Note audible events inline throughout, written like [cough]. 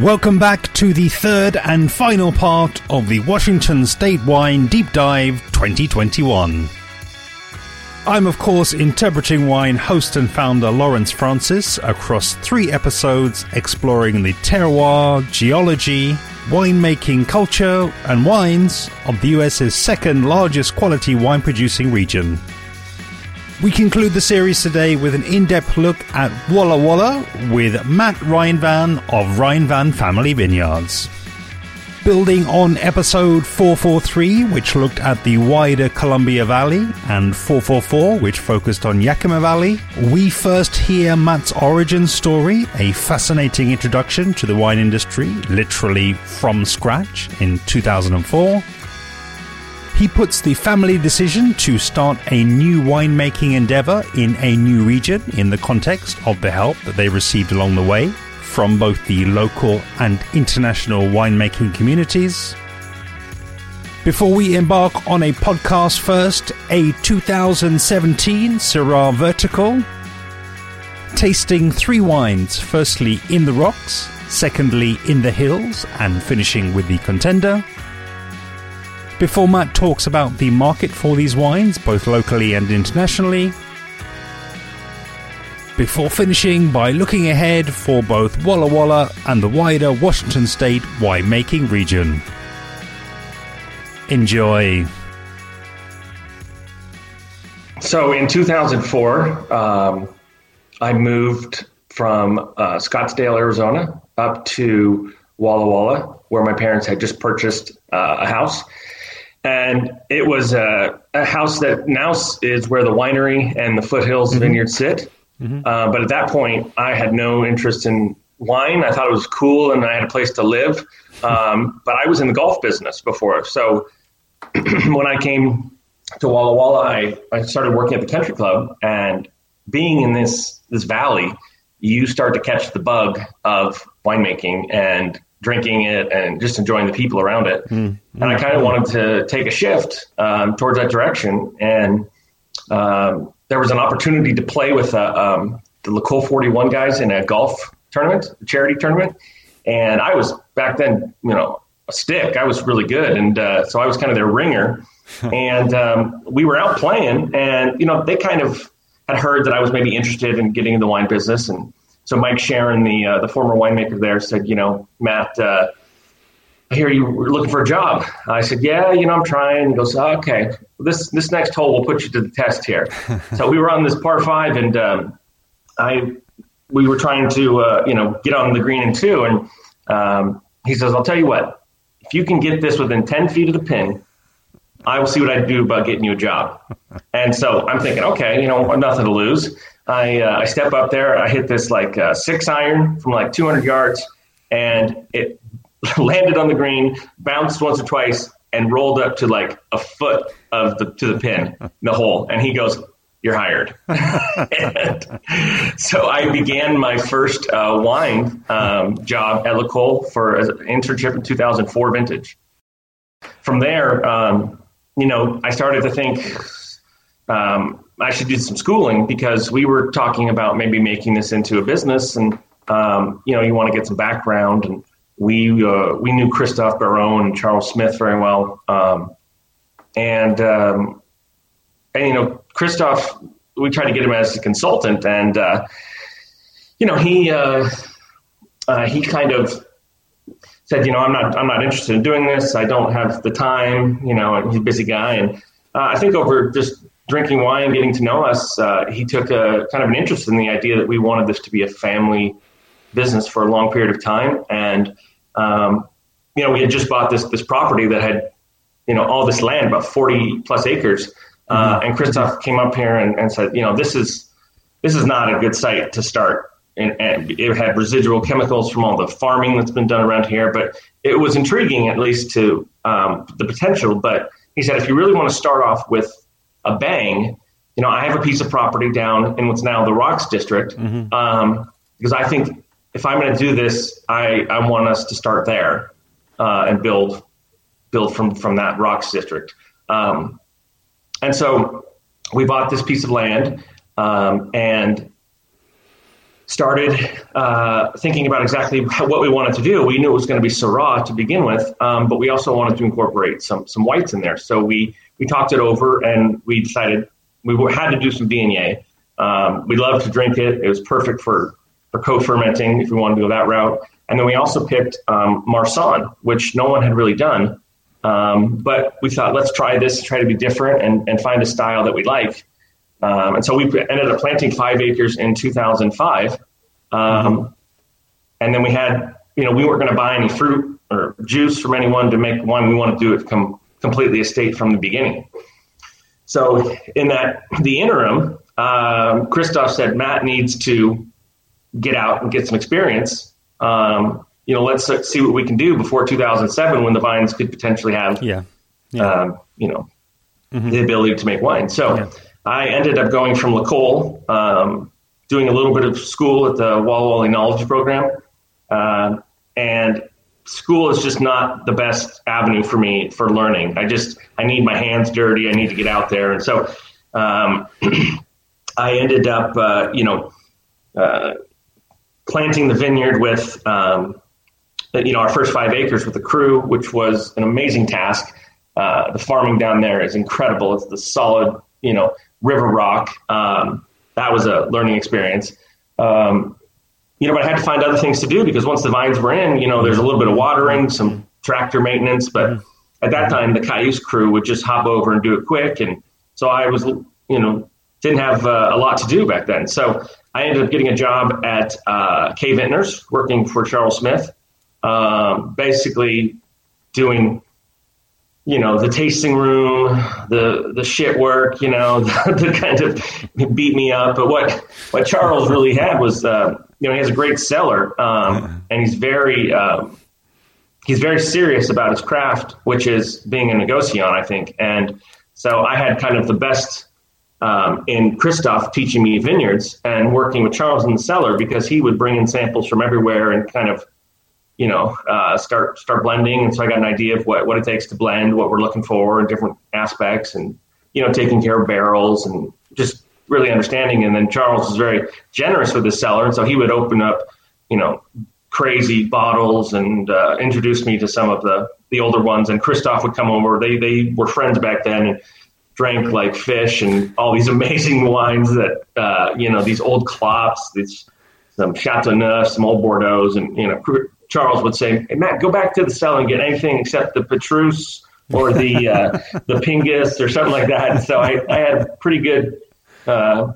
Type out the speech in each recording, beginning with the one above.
Welcome back to the third and final part of the Washington State Wine Deep Dive 2021. I'm, of course, interpreting wine host and founder Lawrence Francis across three episodes exploring the terroir, geology, winemaking culture, and wines of the US's second largest quality wine producing region. We conclude the series today with an in depth look at Walla Walla with Matt Reynvaan of Reynvaan Family Vineyards. Building on episode 443, which looked at the wider Columbia Valley, and 444, which focused on Yakima Valley, we first hear Matt's origin story, a fascinating introduction to the wine industry, literally from scratch, in 2004. He puts the family decision to start a new winemaking endeavor in a new region in the context of the help that they received along the way from both the local and international winemaking communities. Before we embark on a podcast first, a 2017 Syrah Vertical, tasting three wines, firstly in the rocks, secondly in the hills, and finishing with the contender. Before Matt talks about the market for these wines, both locally and internationally. Before finishing by looking ahead for both Walla Walla and the wider Washington State winemaking region. Enjoy. So in 2004, um, I moved from uh, Scottsdale, Arizona, up to Walla Walla, where my parents had just purchased uh, a house and it was a, a, house that now is where the winery and the foothills mm-hmm. vineyard sit. Mm-hmm. Uh, but at that point, I had no interest in wine. I thought it was cool, and I had a place to live. Um, [laughs] but I was in the golf business before, so [clears throat] when I came to Walla Walla, I, I started working at the country club, and being in this this valley, you start to catch the bug of winemaking and drinking it and just enjoying the people around it. Mm. And I kind of wanted to take a shift um, towards that direction. And um, there was an opportunity to play with uh, um, the L'Ecole 41 guys in a golf tournament, a charity tournament. And I was back then, you know, a stick. I was really good. And uh, so I was kind of their ringer. [laughs] and um, we were out playing, and, you know, they kind of had heard that I was maybe interested in getting in the wine business. And so Mike Sharon, the uh, the former winemaker there, said, you know, Matt, uh, I hear you were looking for a job. I said, yeah, you know, I'm trying. He goes, oh, okay, this this next hole will put you to the test here. [laughs] so we were on this par five, and um, I we were trying to uh, you know get on the green in two, and um, he says, I'll tell you what, if you can get this within ten feet of the pin. I will see what I do about getting you a job. [laughs] And so I'm thinking, okay, you know, nothing to lose. I uh, I step up there. I hit this like uh, six iron from like 200 yards, and it [laughs] landed on the green, bounced once or twice, and rolled up to like a foot of the to the pin, the hole. And he goes, "You're hired." [laughs] [laughs] so I began my first uh, wine um, job at L'Ecole for an internship in 2004 vintage. From there, um, you know, I started to think. Um, I should do some schooling because we were talking about maybe making this into a business, and um, you know, you want to get some background. And we uh, we knew Christophe Baron and Charles Smith very well, um, and um, and you know, Christophe, we tried to get him as a consultant, and uh, you know, he uh, uh he kind of said, you know, I'm not I'm not interested in doing this. I don't have the time. You know, he's a busy guy, and uh, I think over just drinking wine, getting to know us, uh, he took a kind of an interest in the idea that we wanted this to be a family business for a long period of time. And um, you know, we had just bought this this property that had you know all this land, about forty plus acres. Uh, mm-hmm. and Christophe came up here and, and, said, you know, this is this is not a good site to start. And, and, it had residual chemicals from all the farming that's been done around here, but it was intriguing at least to um, the potential. But he said, if you really want to start off with a bang, you know, I have a piece of property down in what's now the Rocks District mm-hmm. um, because I think if I'm going to do this, I, I want us to start there uh, and build build from from that Rocks District. Um, and so we bought this piece of land, um, and started uh, thinking about exactly what we wanted to do. We knew it was going to be Syrah to begin with, um, but we also wanted to incorporate some some whites in there. So we we talked it over and we decided we had to do some Viognier. Um, we loved to drink it. It was perfect for for co-fermenting if we wanted to go that route. And then we also picked um, Marsanne, which no one had really done. Um, but we thought, let's try this, try to be different, and, and find a style that we like. Um, and so we ended up planting five acres in 2005. Um, mm-hmm. And then we had, you know, we weren't going to buy any fruit or juice from anyone to make wine. We wanted to do it com- completely estate from the beginning. So in that the interim, um, Christophe said Matt needs to get out and get some experience. Um, you know, let's see what we can do before 2007 when the vines could potentially have, yeah, yeah. Um, you know, mm-hmm. the ability to make wine. So. Yeah I ended up going from L'Ecole, um, doing a little bit of school at the Walla Walla Knowledge Program. Uh, and school is just not the best avenue for me for learning. I just, I need my hands dirty. I need to get out there. And so um, [clears throat] I ended up, uh, you know, uh, planting the vineyard with, um, you know, our first five acres with the crew, which was an amazing task. Uh, the farming down there is incredible. It's the solid, you know, River Rock. Um, that was a learning experience. Um, you know, but I had to find other things to do because once the vines were in, you know, there's a little bit of watering, some tractor maintenance, but mm-hmm. at that time the Cayuse crew would just hop over and do it quick, and so I was, you know, didn't have uh, a lot to do back then. So I ended up getting a job at uh, K Vintners, working for Charles Smith, um, basically doing you know the tasting room, the the shit work, you know, the, [laughs] the kind of beat me up. But what what Charles really had was, uh, you know, he has a great cellar, um, and he's very um, he's very serious about his craft, which is being a negociant, I think. And so I had kind of the best um, in Christophe teaching me vineyards and working with Charles in the cellar because he would bring in samples from everywhere and kind of you know, uh, start start blending. And so I got an idea of what, what it takes to blend, what we're looking for and different aspects, and you know, taking care of barrels and just really understanding. And then Charles was very generous with his cellar, and so he would open up, you know, crazy bottles and uh, introduce me to some of the the older ones. And Christophe would come over. They they were friends back then and drank like fish and all these [laughs] amazing wines that uh, you know these old clops, these some Chateauneuf, some old Bordeaux, and you know Charles would say, "Hey Matt, go back to the cell and get anything except the Petrus or the uh, the Pingus or something like that." And so I, I had pretty good, uh,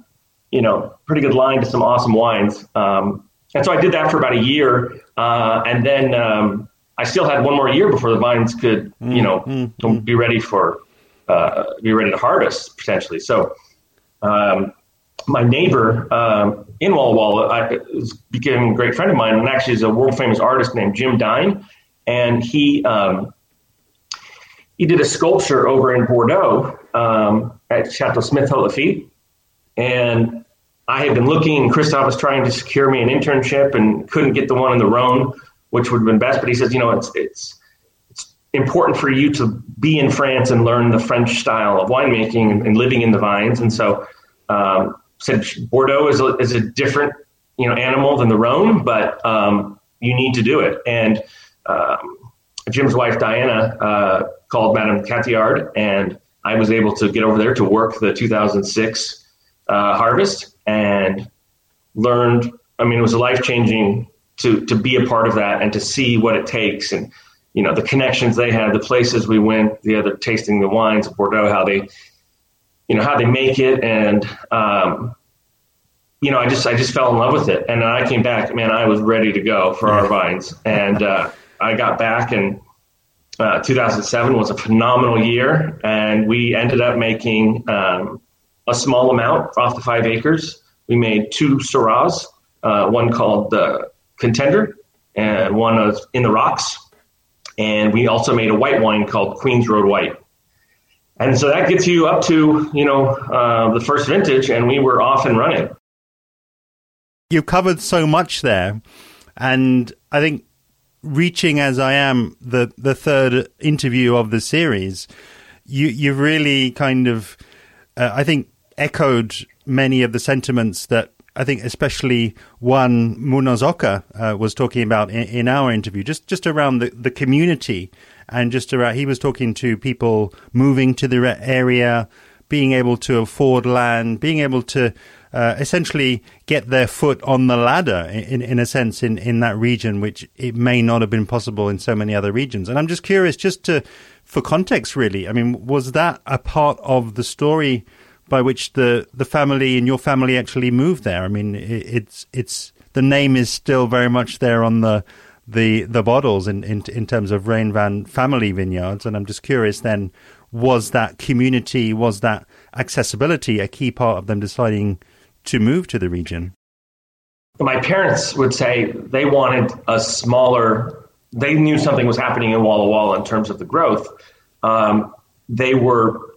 you know, pretty good line to some awesome wines. Um, and so I did that for about a year, uh, and then um, I still had one more year before the vines could, you know, mm-hmm. be ready for uh, be ready to harvest potentially. So. Um, my neighbor um, in Walla Walla I, became a great friend of mine, and actually is a world famous artist named Jim Dine, and he um, he did a sculpture over in Bordeaux um, at Chateau Smith Lafitte, and I had been looking. and Christophe was trying to secure me an internship and couldn't get the one in the Rhone, which would have been best. But he says, you know, it's it's it's important for you to be in France and learn the French style of winemaking and, and living in the vines, and so. Um, said Bordeaux is a, is a different you know animal than the Rhone, but um, you need to do it. And um, Jim's wife Diana uh, called Madame Cathiard, and I was able to get over there to work the 2006 uh, harvest and learned. I mean, it was a life changing to to be a part of that and to see what it takes and you know the connections they had, the places we went, the other tasting the wines of Bordeaux, how they you know how they make it. And um, you know i just i just fell in love with it. And then i came back man i was ready to go for our vines. And uh, i got back and uh, 2007 was a phenomenal year. And we ended up making um, a small amount off the five acres. We made two syrahs uh, one called the contender and one was in the rocks. And we also made a white wine called queens road white. And so that gets you up to, you know, uh, the first vintage, and we were off and running. You've covered so much there, and I think reaching as I am the the third interview of the series, you you've really kind of, uh, I think, echoed many of the sentiments that I think especially Juan Muñoz-Oca uh, was talking about in, in, our interview, just just around the, the community and just around. He was talking to people moving to the area, being able to afford land, being able to uh, essentially get their foot on the ladder in, in a sense in, in that region, which it may not have been possible in so many other regions. And I'm just curious, just to for context, really. I mean, was that a part of the story by which the the family and your family actually moved there? I mean, it, it's it's the name is still very much there on the the the bottles in, in in terms of Reynvaan family vineyards, and I'm just curious then was that community, was that accessibility a key part of them deciding to move to the region? My parents would say they wanted a smaller, they knew something was happening in Walla Walla in terms of the growth. Um, they were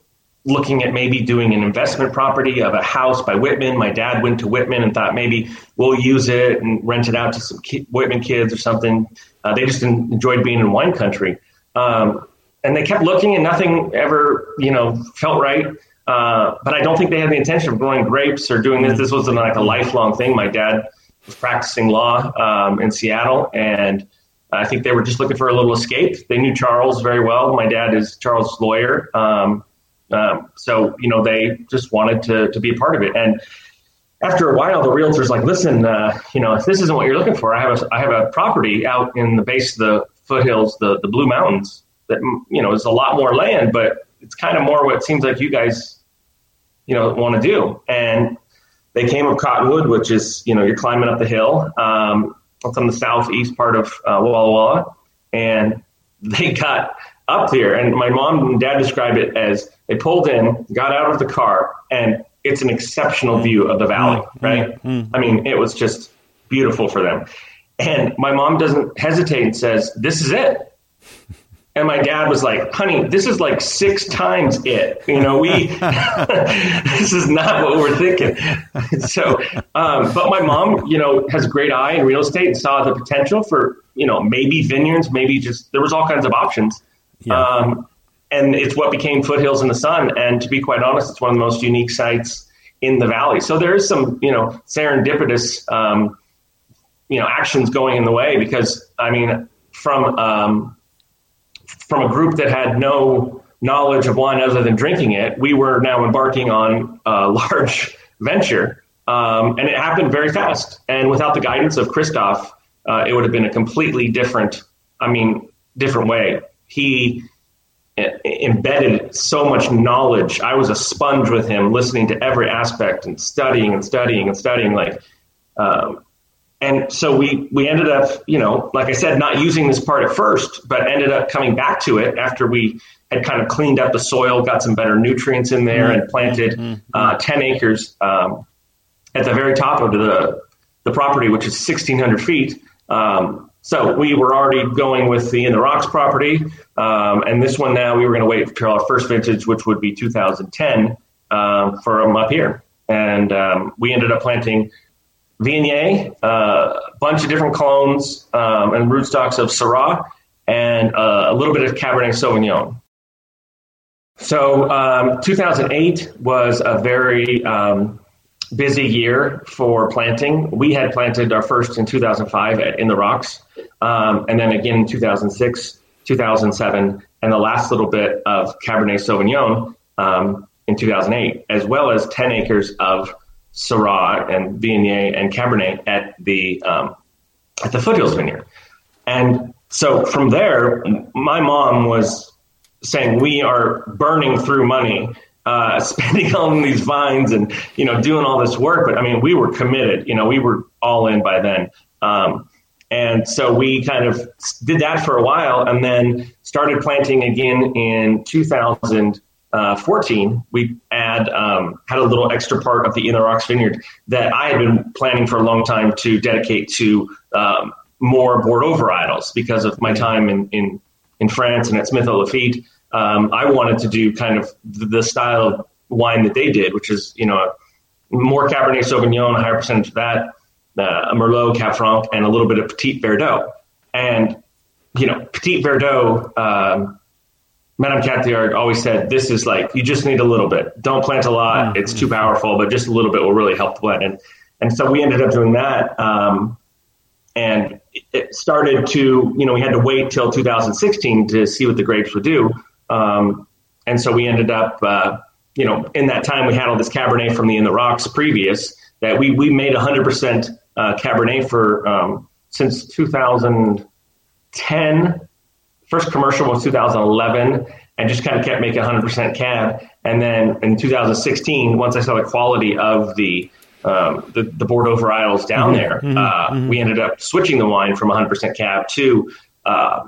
looking at maybe doing an investment property of a house by Whitman. My dad went to Whitman and thought maybe we'll use it and rent it out to some ki- Whitman kids or something. Uh, they just enjoyed being in wine country. Um, and they kept looking and nothing ever, you know, felt right. Uh, but I don't think they had the intention of growing grapes or doing this. This wasn't like a lifelong thing. My dad was practicing law um, in Seattle, and I think they were just looking for a little escape. They knew Charles very well. My dad is Charles' lawyer, um, um, so you know they just wanted to to be a part of it. And after a while, the realtor's like, "Listen, uh, you know, if this isn't what you're looking for, I have a I have a property out in the base of the foothills, the the Blue Mountains, that you know is a lot more land, but it's kind of more what seems like you guys, you know, want to do. And they came of Cottonwood, which is, you know, you're climbing up the hill. Um, it's on the southeast part of uh, Walla Walla. And [laughs] they got up there, and my mom and dad described it as they pulled in, got out of the car, and it's an exceptional view of the valley, mm-hmm. right? Mm-hmm. I mean, it was just beautiful for them. And my mom doesn't hesitate and says, This is it. [laughs] And my dad was like, honey, this is like six times it. You know, we, [laughs] [laughs] this is not what we're thinking. so, um, but my mom, you know, has a great eye in real estate and saw the potential for, you know, maybe vineyards, maybe just, there was all kinds of options. Yeah. Um, and it's what became Foothills in the Sun. And to be quite honest, it's one of the most unique sites in the valley. So there is some, you know, serendipitous, um, you know, actions going in the way because, I mean, from, um, from a group that had no knowledge of wine other than drinking it, we were now embarking on a [laughs] large venture. Um, and it happened very fast. And without the guidance of Christophe, uh, it would have been a completely different, I mean, different way. He embedded so much knowledge. I was a sponge with him, listening to every aspect and studying and studying and studying. Like, um, and so we we ended up, you know, like I said, not using this part at first, but ended up coming back to it after we had kind of cleaned up the soil, got some better nutrients in there, and planted mm-hmm. uh, ten acres um, at the very top of the the property, which is 1,600 feet. Um, so we were already going with the in the rocks property, um, and this one now we were going to wait until our first vintage, which would be 2010, uh, for them up here. And um, we ended up planting Viognier, uh, a bunch of different clones um, and rootstocks of Syrah, and uh, a little bit of Cabernet Sauvignon. So, um, 2008 was a very um, busy year for planting. We had planted our first in 2005 at In the Rocks, um, and then again in 2006, 2007, and the last little bit of Cabernet Sauvignon um, in 2008, as well as 10 acres of Syrah and Viognier and Cabernet at the um, at the Foothills Vineyard. And so from there, my mom was saying we are burning through money, uh, [laughs] spending on these vines and you know doing all this work. But I mean, we were committed. You know, we were all in by then. Um, and so we kind of did that for a while, and then started planting again in 2000 uh, 14, we add um, had a little extra part of the In the Rocks Vineyard that I had been planning for a long time to dedicate to um, more Bordeaux varietals because of my time in in, in France and at Smith Lafitte. Um, I wanted to do kind of the style of wine that they did, which is you know more Cabernet Sauvignon, a higher percentage of that, uh, a Merlot, Cab Franc, and a little bit of Petit Verdot. And you know, Petit Verdot um, Madame Cathiard always said, "This is like you just need a little bit. Don't plant a lot; mm-hmm. it's too powerful, but just a little bit will really help the blend." And And so we ended up doing that. Um, and it started to, you know, we had to wait till 2016 to see what the grapes would do. Um, and so we ended up, uh, you know, in that time we had all this Cabernet from the In the Rocks previous that we, we made 100% uh, Cabernet for um, since 2010. First commercial was 2011 and just kind of kept making 100% cab. And then in 2016, once I saw the quality of the um, the, the Bordeaux varietals down mm-hmm, there, mm-hmm, uh, mm-hmm. we ended up switching the wine from 100% cab to uh,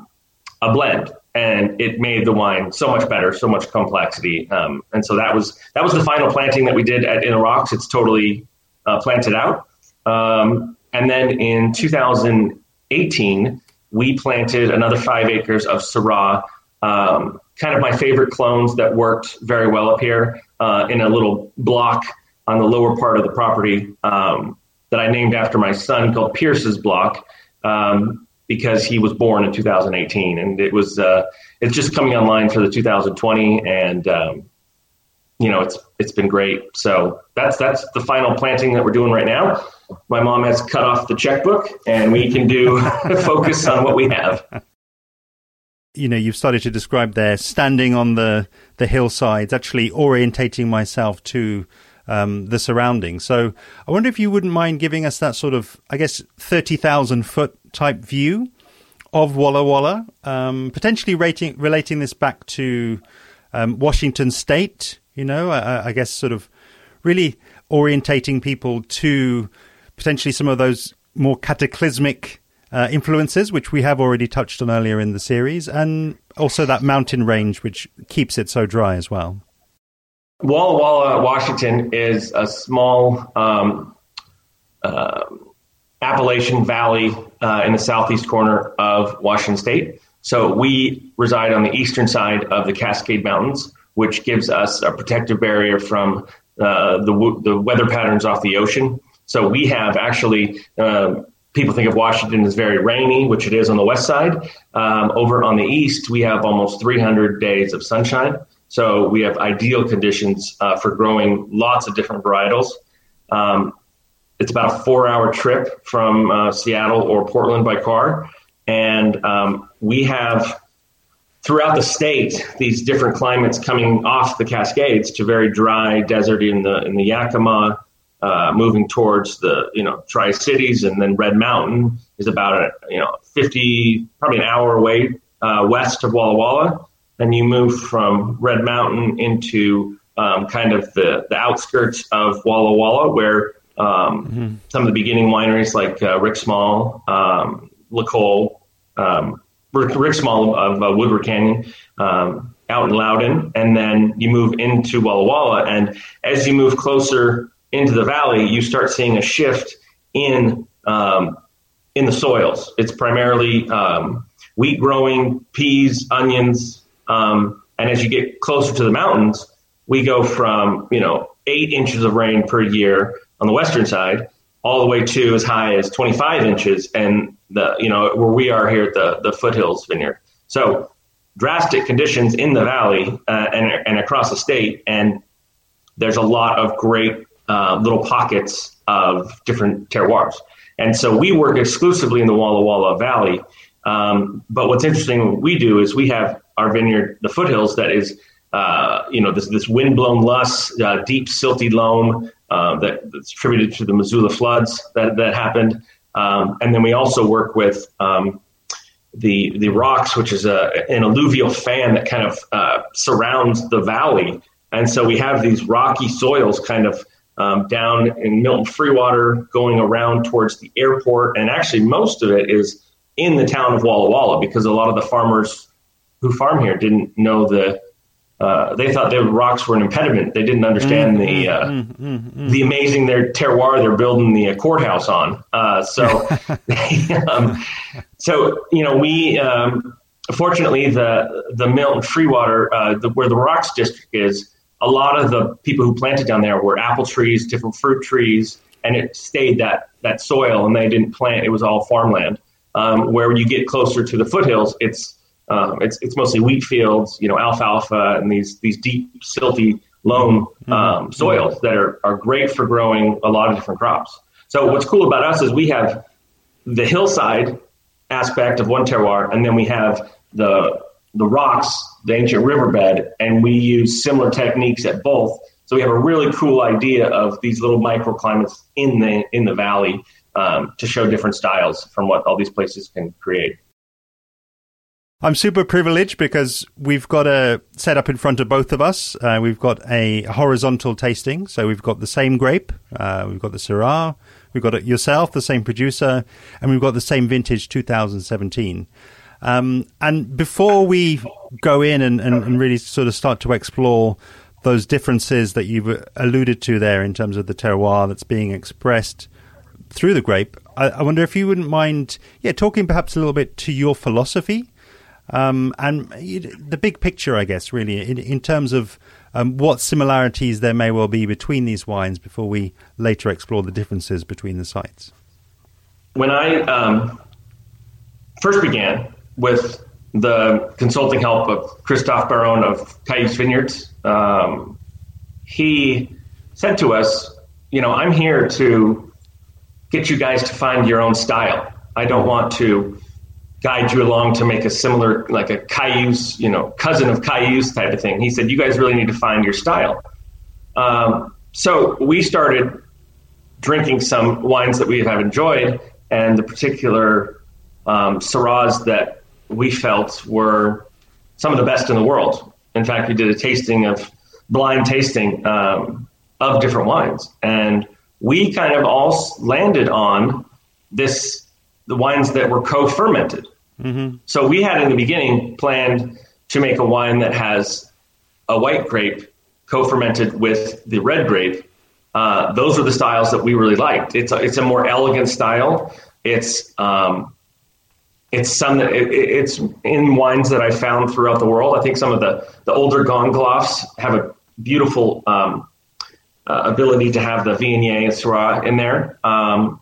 a blend, and it made the wine so much better, so much complexity. Um, and so that was that was the final planting that we did at In the Rocks. It's totally uh, planted out. Um, and then in 2018, we planted another five acres of Syrah um, kind of my favorite clones that worked very well up here uh, in a little block on the lower part of the property um, that I named after my son called Pierce's Block um, because he was born in 2018 and it was uh, it's just coming online for the 2020 and um, you know it's it's been great. So that's that's the final planting that we're doing right now. My mom has cut off the checkbook and we can do [laughs] focus on what we have. You know you've started to describe there standing on the the hillsides actually orientating myself to um, the surroundings. So i wonder if you wouldn't mind giving us that sort of i guess 30,000 foot type view of walla walla um, potentially rating, relating this back to um, washington state you know I, I guess sort of really orientating people to potentially some of those more cataclysmic uh, influences, which we have already touched on earlier in the series, and also that mountain range, which keeps it so dry as well. Walla Walla, Washington, is a small um, uh, Appalachian Valley uh, in the southeast corner of Washington State. So we reside on the eastern side of the Cascade Mountains, which gives us a protective barrier from uh, the, the weather patterns off the ocean. So we have actually um, people think of Washington as very rainy, which it is on the west side. Um, over on the east, we have almost 300 days of sunshine. So we have ideal conditions uh, for growing lots of different varietals. Um, it's about a four hour trip from uh, Seattle or Portland by car. And um, we have throughout the state these different climates coming off the Cascades to very dry desert in the in the Yakima, uh, moving towards the you know Tri Cities, and then Red Mountain is about a you know 50 probably an hour away uh, west of Walla Walla. and you move from Red Mountain into um, kind of the, the outskirts of Walla Walla, where um, mm-hmm. some of the beginning wineries like uh, Rick Small, um, L'Ecole, um, Rick, Rick, Small of uh, Woodward Canyon, um, out in Lowden, and then you move into Walla Walla. And as you move closer into the valley, you start seeing a shift in um, in the soils. It's primarily um, wheat growing, peas, onions, um, and as you get closer to the mountains, we go from you know eight inches of rain per year on the western side, all the way to as high as 25 inches, and the you know where we are here at the the foothills vineyard. So drastic conditions in the valley uh, and and across the state, and there's a lot of great uh, little pockets of different terroirs. And so we work exclusively in the Walla Walla Valley. Um, but what's interesting, what we do is we have our vineyard, the foothills, that is, uh, you know, this, this windblown loess, uh, deep silty loam uh, that, that's attributed to the Missoula floods that, that happened. Um, and then we also work with um, the the rocks, which is a, an alluvial fan that kind of uh, surrounds the valley. And so we have these rocky soils kind of um, down in Milton Freewater, going around towards the airport, and actually most of it is in the town of Walla Walla because a lot of the farmers who farm here didn't know the. Uh, they thought the rocks were an impediment. They didn't understand mm, the uh, mm, mm, the amazing their terroir they're building the uh, courthouse on. Uh, so, [laughs] [laughs] um, so you know, we um, fortunately the the Milton Freewater, uh, the, where the rocks district is, a lot of the people who planted down there were apple trees, different fruit trees, and it stayed that that soil, and they didn't plant. It was all farmland. Um, where you get closer to the foothills, it's um, it's it's mostly wheat fields, you know, alfalfa, and these these deep, silty, loam mm-hmm. um, soils that are are great for growing a lot of different crops. So what's cool about us is we have the hillside aspect of one terroir, and then we have the the rocks, the ancient riverbed, and we use similar techniques at both. So we have a really cool idea of these little microclimates in the in the valley um, to show different styles from what all these places can create. I'm super privileged because we've got a setup in front of both of us. Uh, we've got a horizontal tasting, so we've got the same grape, uh, we've got the Syrah, we've got yourself, the same producer, and we've got the same vintage 2017. Um, and before we go in and, and, and, really sort of start to explore those differences that you've alluded to there in terms of the terroir that's being expressed through the grape, I, I wonder if you wouldn't mind, yeah, talking perhaps a little bit to your philosophy um, and the big picture, I guess, really, in, in terms of um, what similarities there may well be between these wines before we later explore the differences between the sites. When I um, first began with the consulting help of Christophe Baron of Cayuse Vineyards, um, he said to us, You know, I'm here to get you guys to find your own style. I don't want to guide you along to make a similar, like a Cayuse, you know, cousin of Cayuse type of thing. He said, you guys really need to find your style. Um, so we started drinking some wines that we have enjoyed, and the particular um, Syrahs that we felt were some of the best in the world. In fact, we did a tasting of blind tasting um, of different wines, and we kind of all landed on this the wines that were co-fermented. Mm-hmm. So we had in the beginning planned to make a wine that has a white grape co-fermented with the red grape. Uh, those are the styles that we really liked. It's a, it's a more elegant style. It's um, it's some that it, it's in wines that I found throughout the world. I think some of the the older Gondelafs have a beautiful um, uh, ability to have the Viognier and Syrah in there. Um,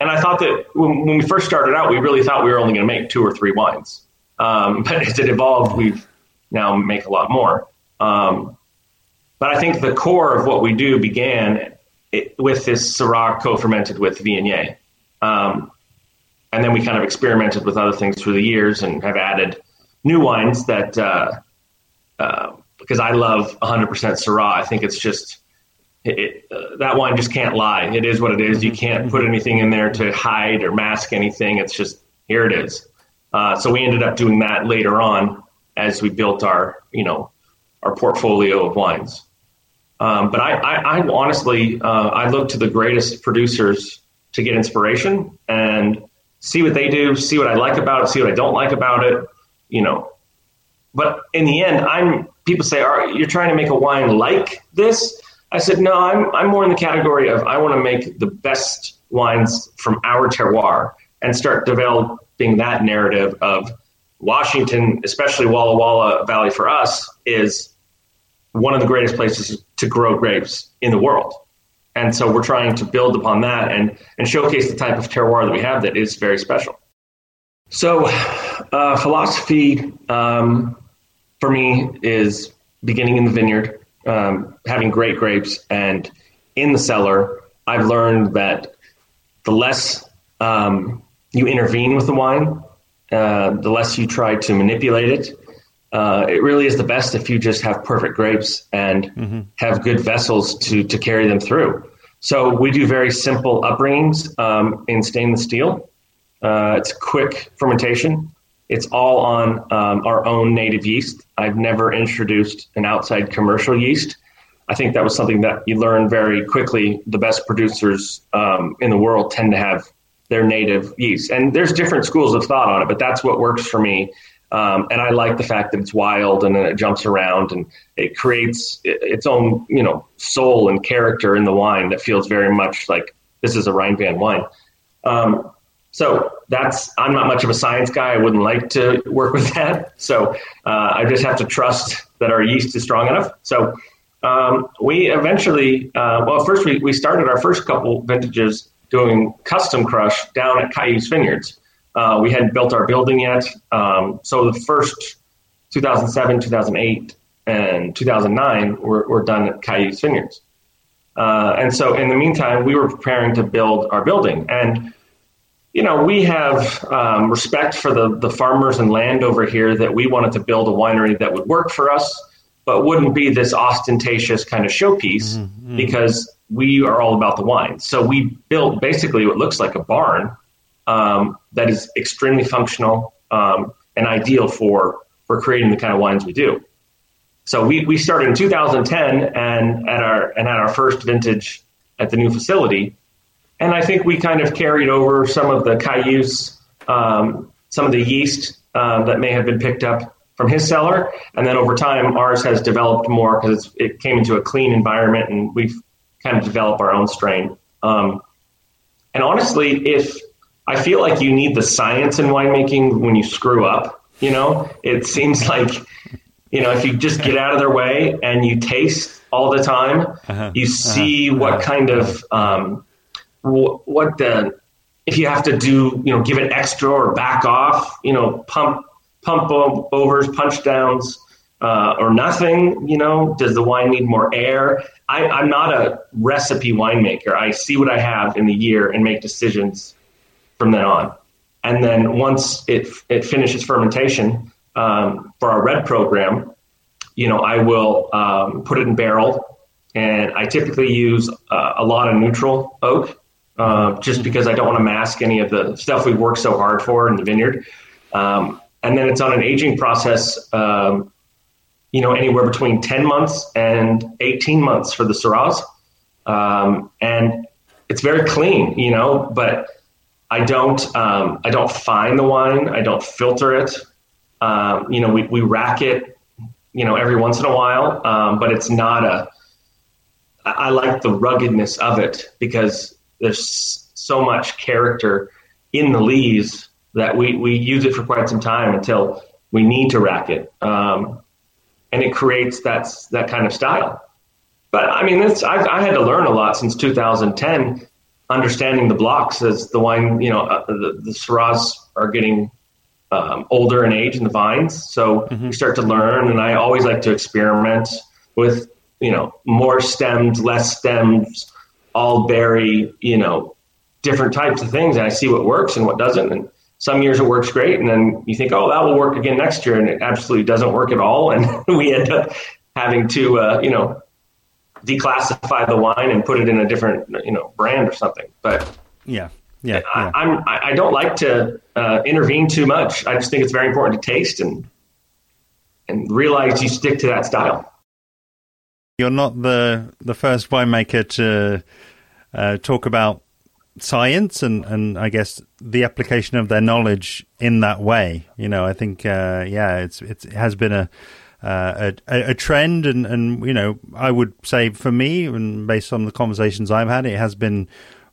and I thought that when, when, we first started out, we really thought we were only going to make two or three wines. Um, [laughs] but as it evolved, we've now make a lot more. Um, but I think the core of what we do began it, with this Syrah co-fermented with Viognier. Um, and then we kind of experimented with other things through the years and have added new wines that, uh, uh, because I love 100% Syrah. I think it's just it, uh, that wine just can't lie. It is what it is. You mm-hmm. can't put anything in there to hide or mask anything. It's just here it is. Uh, so we ended up doing that later on as we built our you know our portfolio of wines. Um, but I, I, I honestly uh, I look to the greatest producers to get inspiration and see what they do, see what I like about it, see what I don't like about it. You know, but in the end, I'm people say, "Are you're trying to make a wine like this?" I said, no, I'm, I'm more in the category of I want to make the best wines from our terroir and start developing that narrative of Washington, especially Walla Walla Valley for us, is one of the greatest places to grow grapes in the world. And so we're trying to build upon that and, and showcase the type of terroir that we have that is very special. So, uh, philosophy um, for me is beginning in the vineyard um, having great grapes and in the cellar, I've learned that the less um, you intervene with the wine, uh, the less you try to manipulate it. Uh, it really is the best if you just have perfect grapes and mm-hmm. have good vessels to to carry them through. So we do very simple upbringings um, in stainless steel. Uh, it's quick fermentation. It's all on um, our own native yeast. I've never introduced an outside commercial yeast. I think that was something that you learn very quickly. The best producers um, in the world tend to have their native yeast, and there's different schools of thought on it, but that's what works for me. Um, and I like the fact that it's wild and it jumps around and it creates its own, you know, soul and character in the wine that feels very much like this is a Reynvaan wine. Um, so that's I'm not much of a science guy. I wouldn't like to work with [laughs] that. So uh, I just have to trust that our yeast is strong enough. So um, we eventually, uh, well, first we, we started our first couple vintages doing custom crush down at Cayuse Vineyards. Uh, we hadn't built our building yet. Um, so the first 2007, 2008, and 2009 were, were done at Cayuse Vineyards. Uh, and so, in the meantime, we were preparing to build our building. And, you know, we have um, respect for the, the farmers and land over here that we wanted to build a winery that would work for us, but wouldn't be this ostentatious kind of showpiece mm-hmm. because we are all about the wine. So, we built basically what looks like a barn um, that is extremely functional um, and ideal for, for creating the kind of wines we do. So we, we started in 2010 and at our and at our first vintage at the new facility, and I think we kind of carried over some of the Cayuse, um, some of the yeast um, that may have been picked up from his cellar, and then over time ours has developed more because it came into a clean environment, and we've kind of developed our own strain. Um, and honestly, if I feel like you need the science in winemaking when you screw up, you know, it seems like you know, if you just get out of their way and you taste all the time, uh-huh. you uh-huh. see uh-huh. what kind of um, what the if you have to do, you know, give it extra or back off, you know, pump pump overs, punch downs, uh, or nothing. You know, does the wine need more air? I, I'm not a recipe winemaker. I see what I have in the year and make decisions from then on. And then once it it finishes fermentation, um, for our red program, you know, I will um, put it in barrel, and I typically use uh, a lot of neutral oak, uh, just because I don't want to mask any of the stuff we worked so hard for in the vineyard. Um, and then it's on an aging process, um, you know, anywhere between 10 months and 18 months for the Syrahs. Um, and it's very clean, you know, but I don't, um, I don't fine the wine. I don't filter it. Um, you know, we, we rack it, you know, every once in a while, um, but it's not a. I like the ruggedness of it because there's so much character in the lees that we, we use it for quite some time until we need to rack it. Um, and it creates that, that kind of style. But I mean, I've, I had to learn a lot since 2010, understanding the blocks as the wine, you know, uh, the, the Syrahs are getting um, older in age in the vines. So mm-hmm. you start to learn, and I always like to experiment with you know more stems, less stems, all berry, you know, different types of things, and I see what works and what doesn't. And some years it works great, and then you think, oh, that will work again next year, and it absolutely doesn't work at all, and [laughs] we end up having to uh, you know declassify the wine and put it in a different you know brand or something. But yeah, yeah, I, I'm I don't like to uh, intervene too much. I just think it's very important to taste and and realize you stick to that style. You're not the the first winemaker to uh, talk about science and, and I guess the application of their knowledge in that way. You know, I think uh, yeah, it's, it's it has been a uh, a, a, trend, and, and you know, I would say for me, and based on the conversations I've had, it has been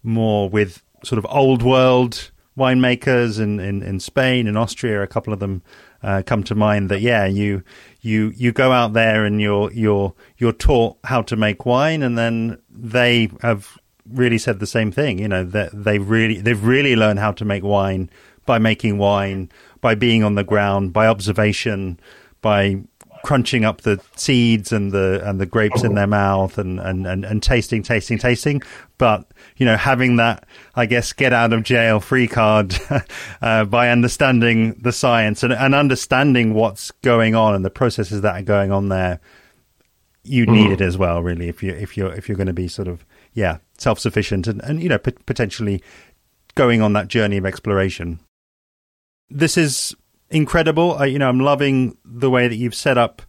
more with sort of old world winemakers in, in, in Spain and Austria. A couple of them uh, come to mind. That yeah, you you you go out there and you're you're you're taught how to make wine, and then they have really said the same thing. You know that they really they've really learned how to make wine by making wine, by being on the ground, by observation, by crunching up the seeds and the and the grapes in their mouth and, and, and, and tasting, tasting, tasting. But you know, having that, I guess, get out of jail free card [laughs] uh, by understanding the science and, and understanding what's going on and the processes that are going on there. You mm-hmm. need it as well, really, if you if you're if you're going to be sort of yeah self sufficient and and you know p- potentially going on that journey of exploration. This is incredible. I, you know, I'm loving the way that you've set up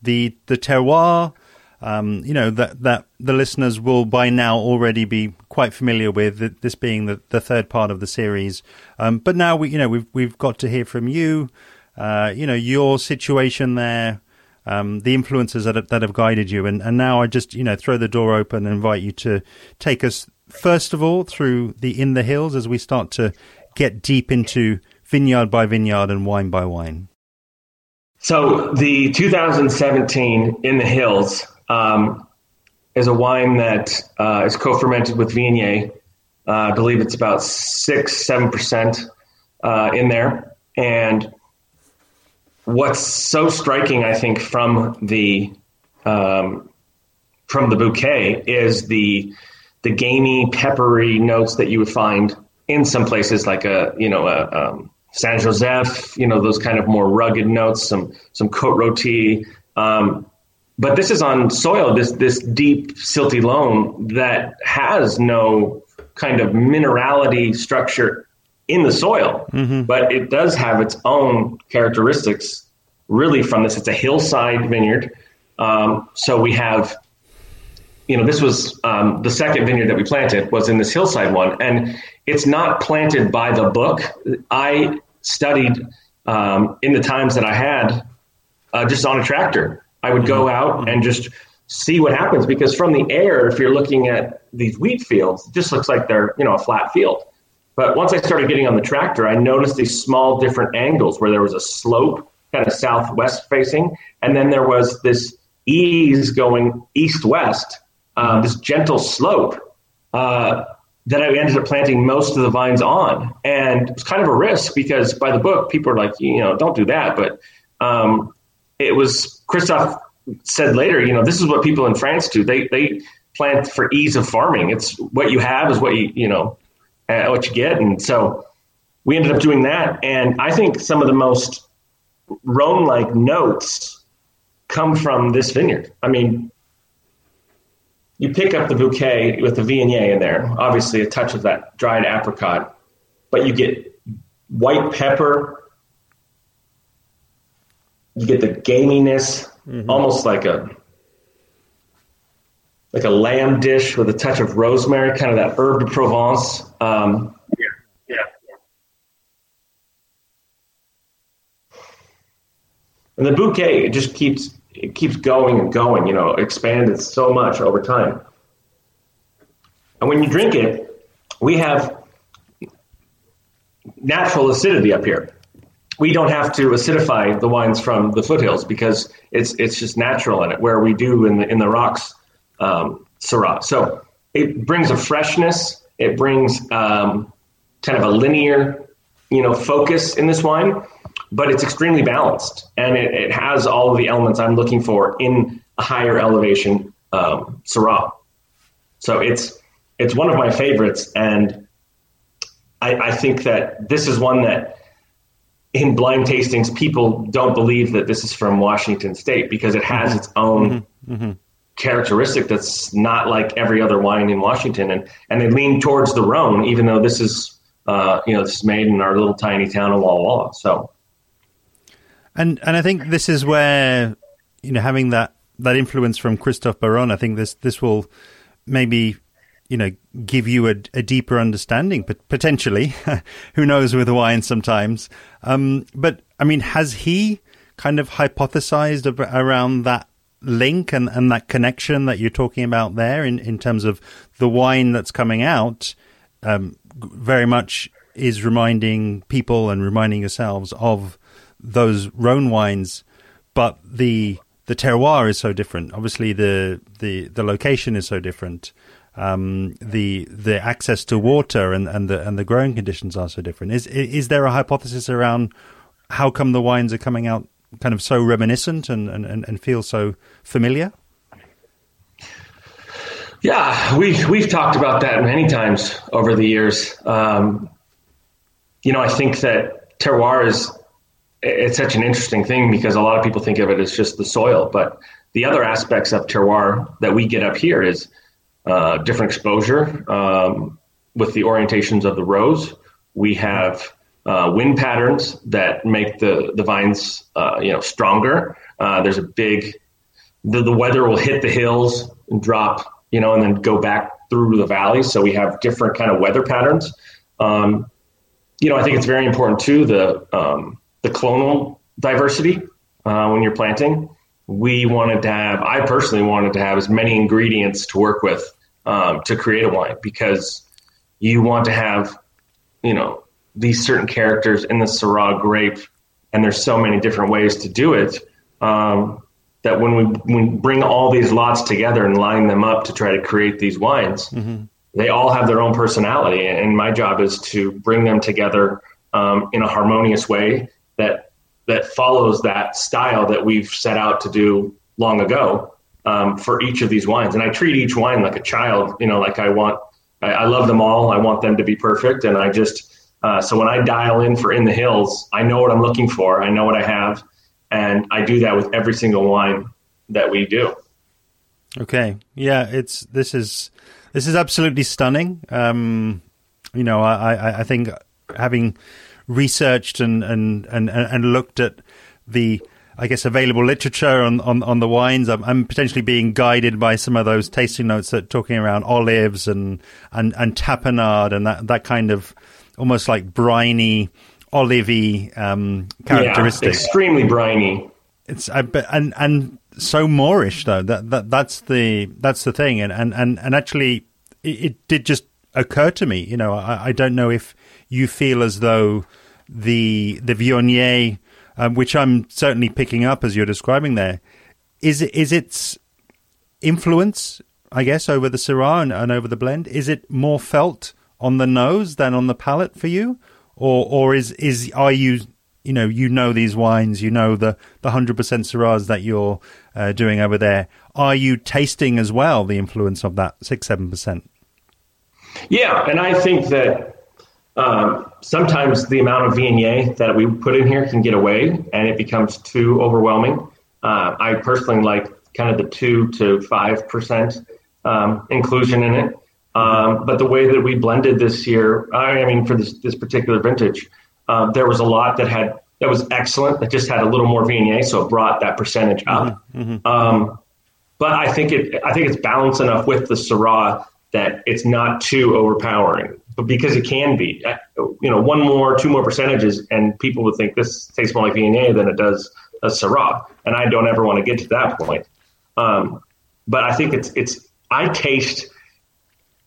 the the terroir. Um, you know that that the listeners will by now already be quite familiar with this being the, the third part of the series. Um, but now we, you know, we've we've got to hear from you. Uh, you know your situation there, um, the influences that have, that have guided you, and, and now I just you know throw the door open and invite you to take us first of all through the in the hills as we start to get deep into vineyard by vineyard and wine by wine? So the 2017 in the hills um, is a wine that uh, is co-fermented with Viognier. Uh, I believe it's about six, seven percent uh, in there. And what's so striking, I think, from the um, from the bouquet is the the gamey, peppery notes that you would find in some places like a you know a um, Saint Joseph, you know those kind of more rugged notes, some some Côte Rôtie. Um, but this is on soil, this this deep silty loam that has no kind of minerality structure in the soil, mm-hmm. but it does have its own characteristics. Really, from this, it's a hillside vineyard. Um, so we have you know, this was um, the second vineyard that we planted was in this hillside one, and it's not planted by the book. I studied um, in the times that I had uh, just on a tractor. I would go out and just see what happens because from the air, if you're looking at these wheat fields, it just looks like they're you know a flat field. But once I started getting on the tractor, I noticed these small different angles where there was a slope, kind of southwest facing, and then there was this ease going east west uh, this gentle slope uh, that I ended up planting most of the vines on. And it was kind of a risk because by the book, people are like, you know, don't do that. But um, it was, Christophe said later, you know, this is what people in France do. They, they plant for ease of farming. It's what you have is what you, you know, uh, what you get. And so we ended up doing that. And I think some of the most Rhone like notes come from this vineyard. I mean, you pick up the bouquet with the Viognier in there, obviously a touch of that dried apricot, but you get white pepper, you get the gaminess, mm-hmm. almost like a like a lamb dish with a touch of rosemary, kind of that herb de Provence. Um, yeah, yeah. And the bouquet it just keeps it keeps going and going, you know, expanded so much over time. And when you drink it, we have natural acidity up here. We don't have to acidify the wines from the foothills because it's it's just natural in it, where we do in the in the rocks um, Syrah. So it brings a freshness. It brings um, kind of a linear, you know, focus in this wine but it's extremely balanced and it, it, has all of the elements I'm looking for in a higher elevation um, Syrah. So it's it's one of my favorites, and I, I, think that this is one that in blind tastings people don't believe that this is from Washington State because it has its own. Mm-hmm. Mm-hmm. characteristic that's not like every other wine in Washington, and and they lean towards the Rhone, even though this is uh, you know this is made in our little tiny town of Walla Walla. So and and I think this is where you know having that that influence from Christophe Baron, I think this this will maybe you know give you a, a deeper understanding, but potentially, [laughs] who knows with wine sometimes. Um, but I mean, has he kind of hypothesized around that link and, and that connection that you're talking about there in, in terms of the wine that's coming out um, very much is reminding people and reminding yourselves of those Rhone wines, but the the terroir is so different. Obviously, the the, the location is so different. Um, the the access to water and, and the and the growing conditions are so different. Is is there a hypothesis around how come the wines are coming out kind of so reminiscent and, and, and feel so familiar? Yeah, we we've talked about that many times over the years. Um, you know, I think that terroir is it's such an interesting thing because a lot of people think of it as just the soil, but the other aspects of terroir that we get up here is uh, different exposure um, with the orientations of the rows. We have uh, wind patterns that make the the vines uh, you know stronger. Uh, there's a big the, the weather will hit the hills and drop you know and then go back through the valleys. So we have different kind of weather patterns. Um, you know, I think it's very important too. The um, the clonal diversity uh, when you're planting. We wanted to have, I personally wanted to have as many ingredients to work with um, to create a wine because you want to have, you know, these certain characters in the Syrah grape, and there's so many different ways to do it. Um, that when we, when bring all these lots together and line them up to try to create these wines, mm-hmm. they all have their own personality. And my job is to bring them together um, in a harmonious way that that follows that style that we've set out to do long ago. um, for each of these wines, and I treat each wine like a child. You know, like I want, I, I love them all. I want them to be perfect, and I just uh, so when I dial in for In the Hills, I know what I'm looking for. I know what I have, and I do that with every single wine that we do. Okay, yeah, it's this is this is absolutely stunning. Um, you know, I, I, I think having researched and, and, and, and looked at the I guess available literature on, on, on the wines. I'm, I'm, potentially being guided by some of those tasting notes that talking around olives and and and tapenade and that that kind of almost like briny, olivey um, characteristic. Yeah, extremely briny. It's I, and and so moreish though. That that that's the that's the thing. And and and, and actually, it, it did just occur to me. You know, I, I don't know if you feel as though the the Viognier, um, which I'm certainly picking up as you're describing there, is is its influence, I guess, over the Syrah and, and over the blend. Is it more felt on the nose than on the palate for you, or or is is are you you know you know these wines, you know the the hundred percent Syrahs that you're uh, doing over there. Are you tasting as well the influence of that six seven percent? Yeah, and I think that um, sometimes the amount of Viognier that we put in here can get away, and it becomes too overwhelming. Uh, I personally like kind of the two to five percent um, inclusion in it. Um, but the way that we blended this year, I mean, for this, this particular vintage, uh, there was a lot that had that was excellent. That just had a little more Viognier, so it brought that percentage up. Mm-hmm, mm-hmm. Um, but I think it, I think it's balanced enough with the Syrah that it's not too overpowering. But because it can be, uh, you know, one more, two more percentages, and people would think this tastes more like Viognier than it does a Syrah, and I don't ever want to get to that point. Um, but I think it's it's I taste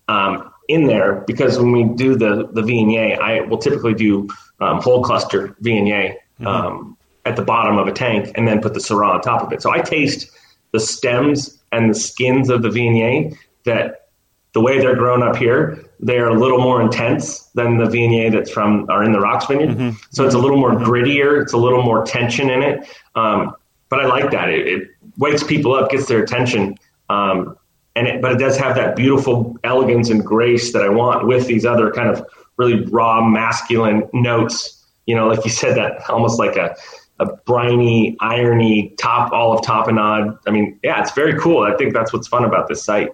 um, in there because when we do the the Viognier, I will typically do um, whole cluster Viognier mm-hmm. um, at the bottom of a tank and then put the Syrah on top of it. So I taste the stems and the skins of the Viognier that the way they're grown up here, they're a little more intense than the Viognier that's from or in the Rocks Vineyard. Mm-hmm. So it's a little more mm-hmm. grittier. It's a little more tension in it. Um, but I like that. It, it, wakes people up, gets their attention. Um, and it, but it does have that beautiful elegance and grace that I want with these other kind of really raw masculine notes. You know, like you said, that almost like a a briny, irony top olive tapenade. I mean, yeah, it's very cool. I think that's what's fun about this site.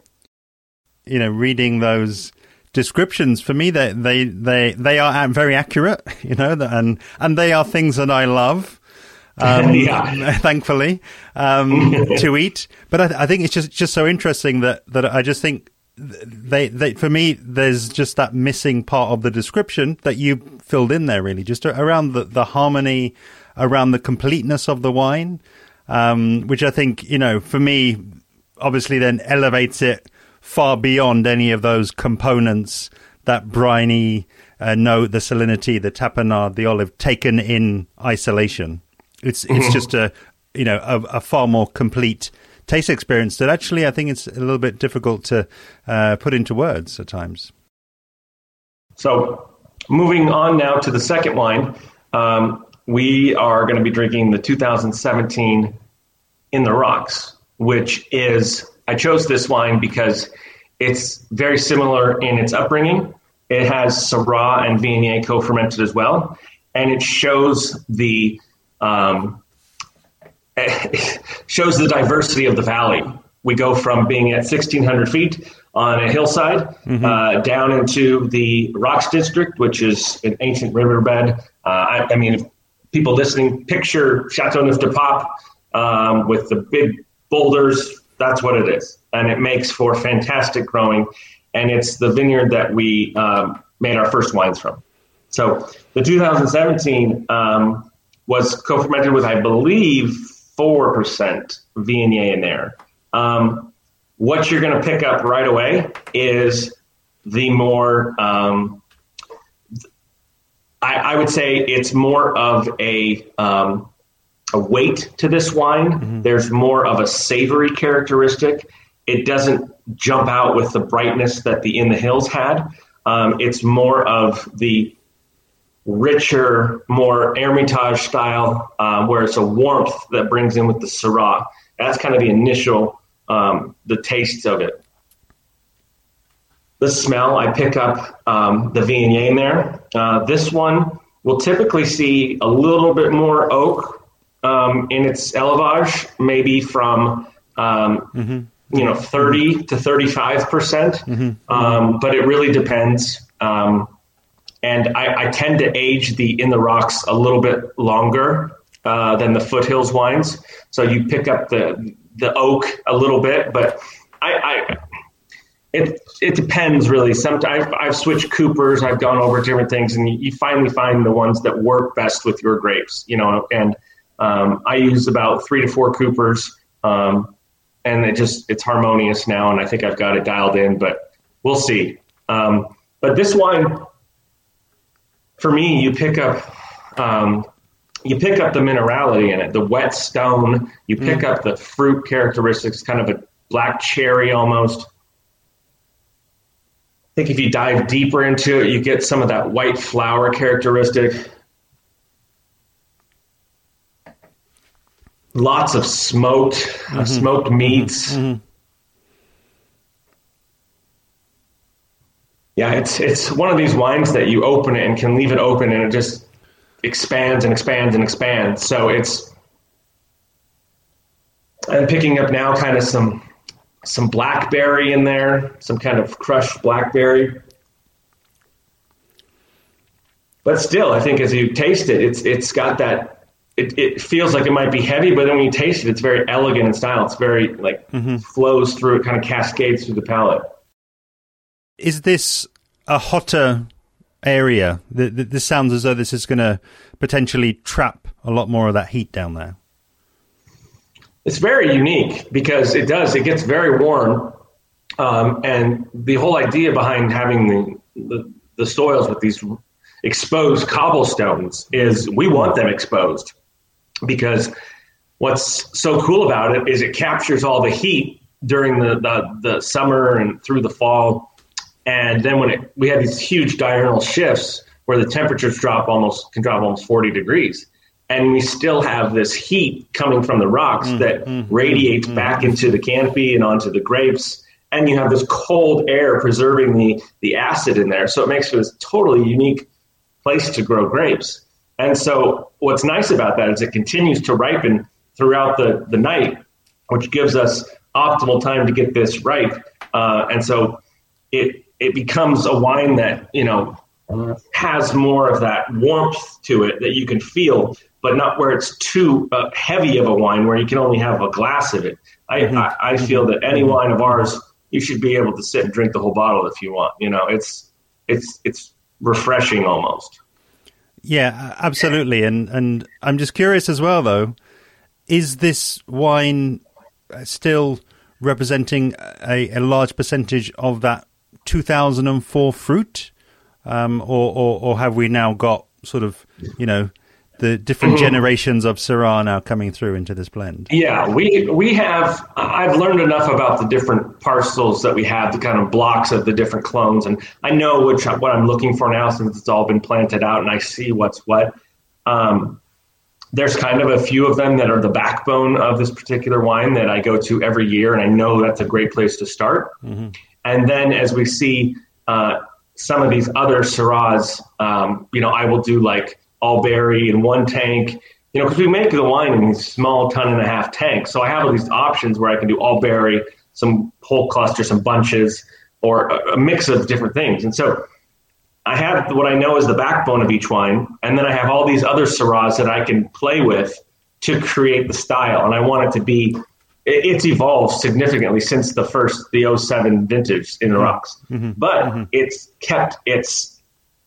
You know, reading those descriptions for me they they they they are very accurate [laughs] you know and and they are things that i love um, [laughs] yeah. [laughs] thankfully, um, to eat. But I, I, think it's just just so interesting that that I just think they they for me there's just that missing part of the description that you filled in there really just around the the harmony, around the completeness of the wine, um, which I think you know for me obviously then elevates it far beyond any of those components that briny uh, note, the salinity, the tapenade, the olive taken in isolation. It's it's mm-hmm. just a you know a, a, far more complete taste experience that actually I think it's a little bit difficult to uh, put into words at times. So, moving on now to the second wine, um, we are going to be drinking the 2017 In the Rocks, which is I chose this wine because it's very similar in its upbringing. It has Syrah and Viognier co-fermented as well, and it shows the um, [laughs] shows the diversity of the valley. We go from being at 1,600 feet on a hillside mm-hmm. uh, down into the Rocks District, which is an ancient riverbed. Uh, I, I, mean, people listening, picture Châteauneuf-du-Pape um, with the big boulders. That's what it is. And it makes for fantastic growing. And it's the vineyard that we um, made our first wines from. So the 2017 um, was co-fermented with, I believe, four percent Viognier in there. Um, what you're going to pick up right away is the more, um, I, I, would say, it's more of a um, a weight to this wine. Mm-hmm. There's more of a savory characteristic. It doesn't jump out with the brightness that the In the Hills had. Um, it's more of the richer, more Hermitage style, um, where it's a warmth that brings in with the Syrah. That's kind of the initial um, the taste of it. The smell, I pick up um, the Viognier in there. Uh, this one will typically see a little bit more oak um, in its élevage, maybe from um, mm-hmm. you know 30 to 35 percent, mm-hmm. um, but it really depends. Um, and I, I, tend to age the in the rocks a little bit longer uh, than the foothills wines. So you pick up the the oak a little bit, but I, I it it depends really. Sometimes I've, I've, switched coopers, I've gone over different things, and you, you, finally find the ones that work best with your grapes. You know, and um, I use about three to four coopers, um, and it just it's harmonious now, and I think I've got it dialed in. But we'll see. Um, but this wine, for me, you pick up um, you pick up the minerality in it, the wet stone. You pick mm. up the fruit characteristics, kind of a black cherry almost. I think if you dive deeper into it, you get some of that white flower characteristic. Lots of smoked, uh, mm-hmm. uh, smoked mm-hmm. meats. Mm-hmm. Yeah, it's it's one of these wines that you open it and can leave it open and it just expands and expands and expands. So it's I'm picking up now kind of some some blackberry in there, some kind of crushed blackberry. But still, I think as you taste it, it's it's got that. It, it feels like it might be heavy, but then when you taste it, it's very elegant in style. It's very like mm-hmm. flows through. It kind of cascades through the palate. Is this a hotter area? This sounds as though this is going to potentially trap a lot more of that heat down there. It's very unique because it does. It gets very warm, um, and the whole idea behind having the, the the soils with these exposed cobblestones is we want them exposed because what's so cool about it is it captures all the heat during the, the, the summer and through the fall. And then when it, we have these huge diurnal shifts where the temperatures drop almost can drop almost 40 degrees. And we still have this heat coming from the rocks mm, that mm, radiates mm, back into the canopy and onto the grapes. And you have this cold air preserving the, the acid in there. So it makes it a totally unique place to grow grapes and so what's nice about that is it continues to ripen throughout the, the night which gives us optimal time to get this ripe uh, and so it it becomes a wine that you know has more of that warmth to it that you can feel, but not where it's too uh, heavy of a wine where you can only have a glass of it. I, mm-hmm. I, I feel that any wine of ours, you should be able to sit and drink the whole bottle if you want. You know, it's it's it's refreshing almost. Yeah, absolutely. And and I'm just curious as well though, is this wine still representing a, a large percentage of that 2004 fruit, um, or, or, or have we now got sort of you know the different mm-hmm. generations of Syrah now coming through into this blend? Yeah, we we have. I've learned enough about the different parcels that we have, the kind of blocks of the different clones, and I know which what I'm looking for now since it's all been planted out, and I see what's what. Um, there's kind of a few of them that are the backbone of this particular wine that I go to every year, and I know that's a great place to start. Mm-hmm. And then as we see uh, some of these other Syrahs, um, you know, I will do like all berry in one tank, you know, because we make the wine in these small ton and a half tanks. So I have all these options where I can do all berry, some whole cluster, some bunches, or a, a mix of different things. And so I have what I know is the backbone of each wine, and then I have all these other Syrahs that I can play with to create the style. And I want it to be it's evolved significantly since the first the 07 vintage in the rocks mm-hmm. but mm-hmm. it's kept its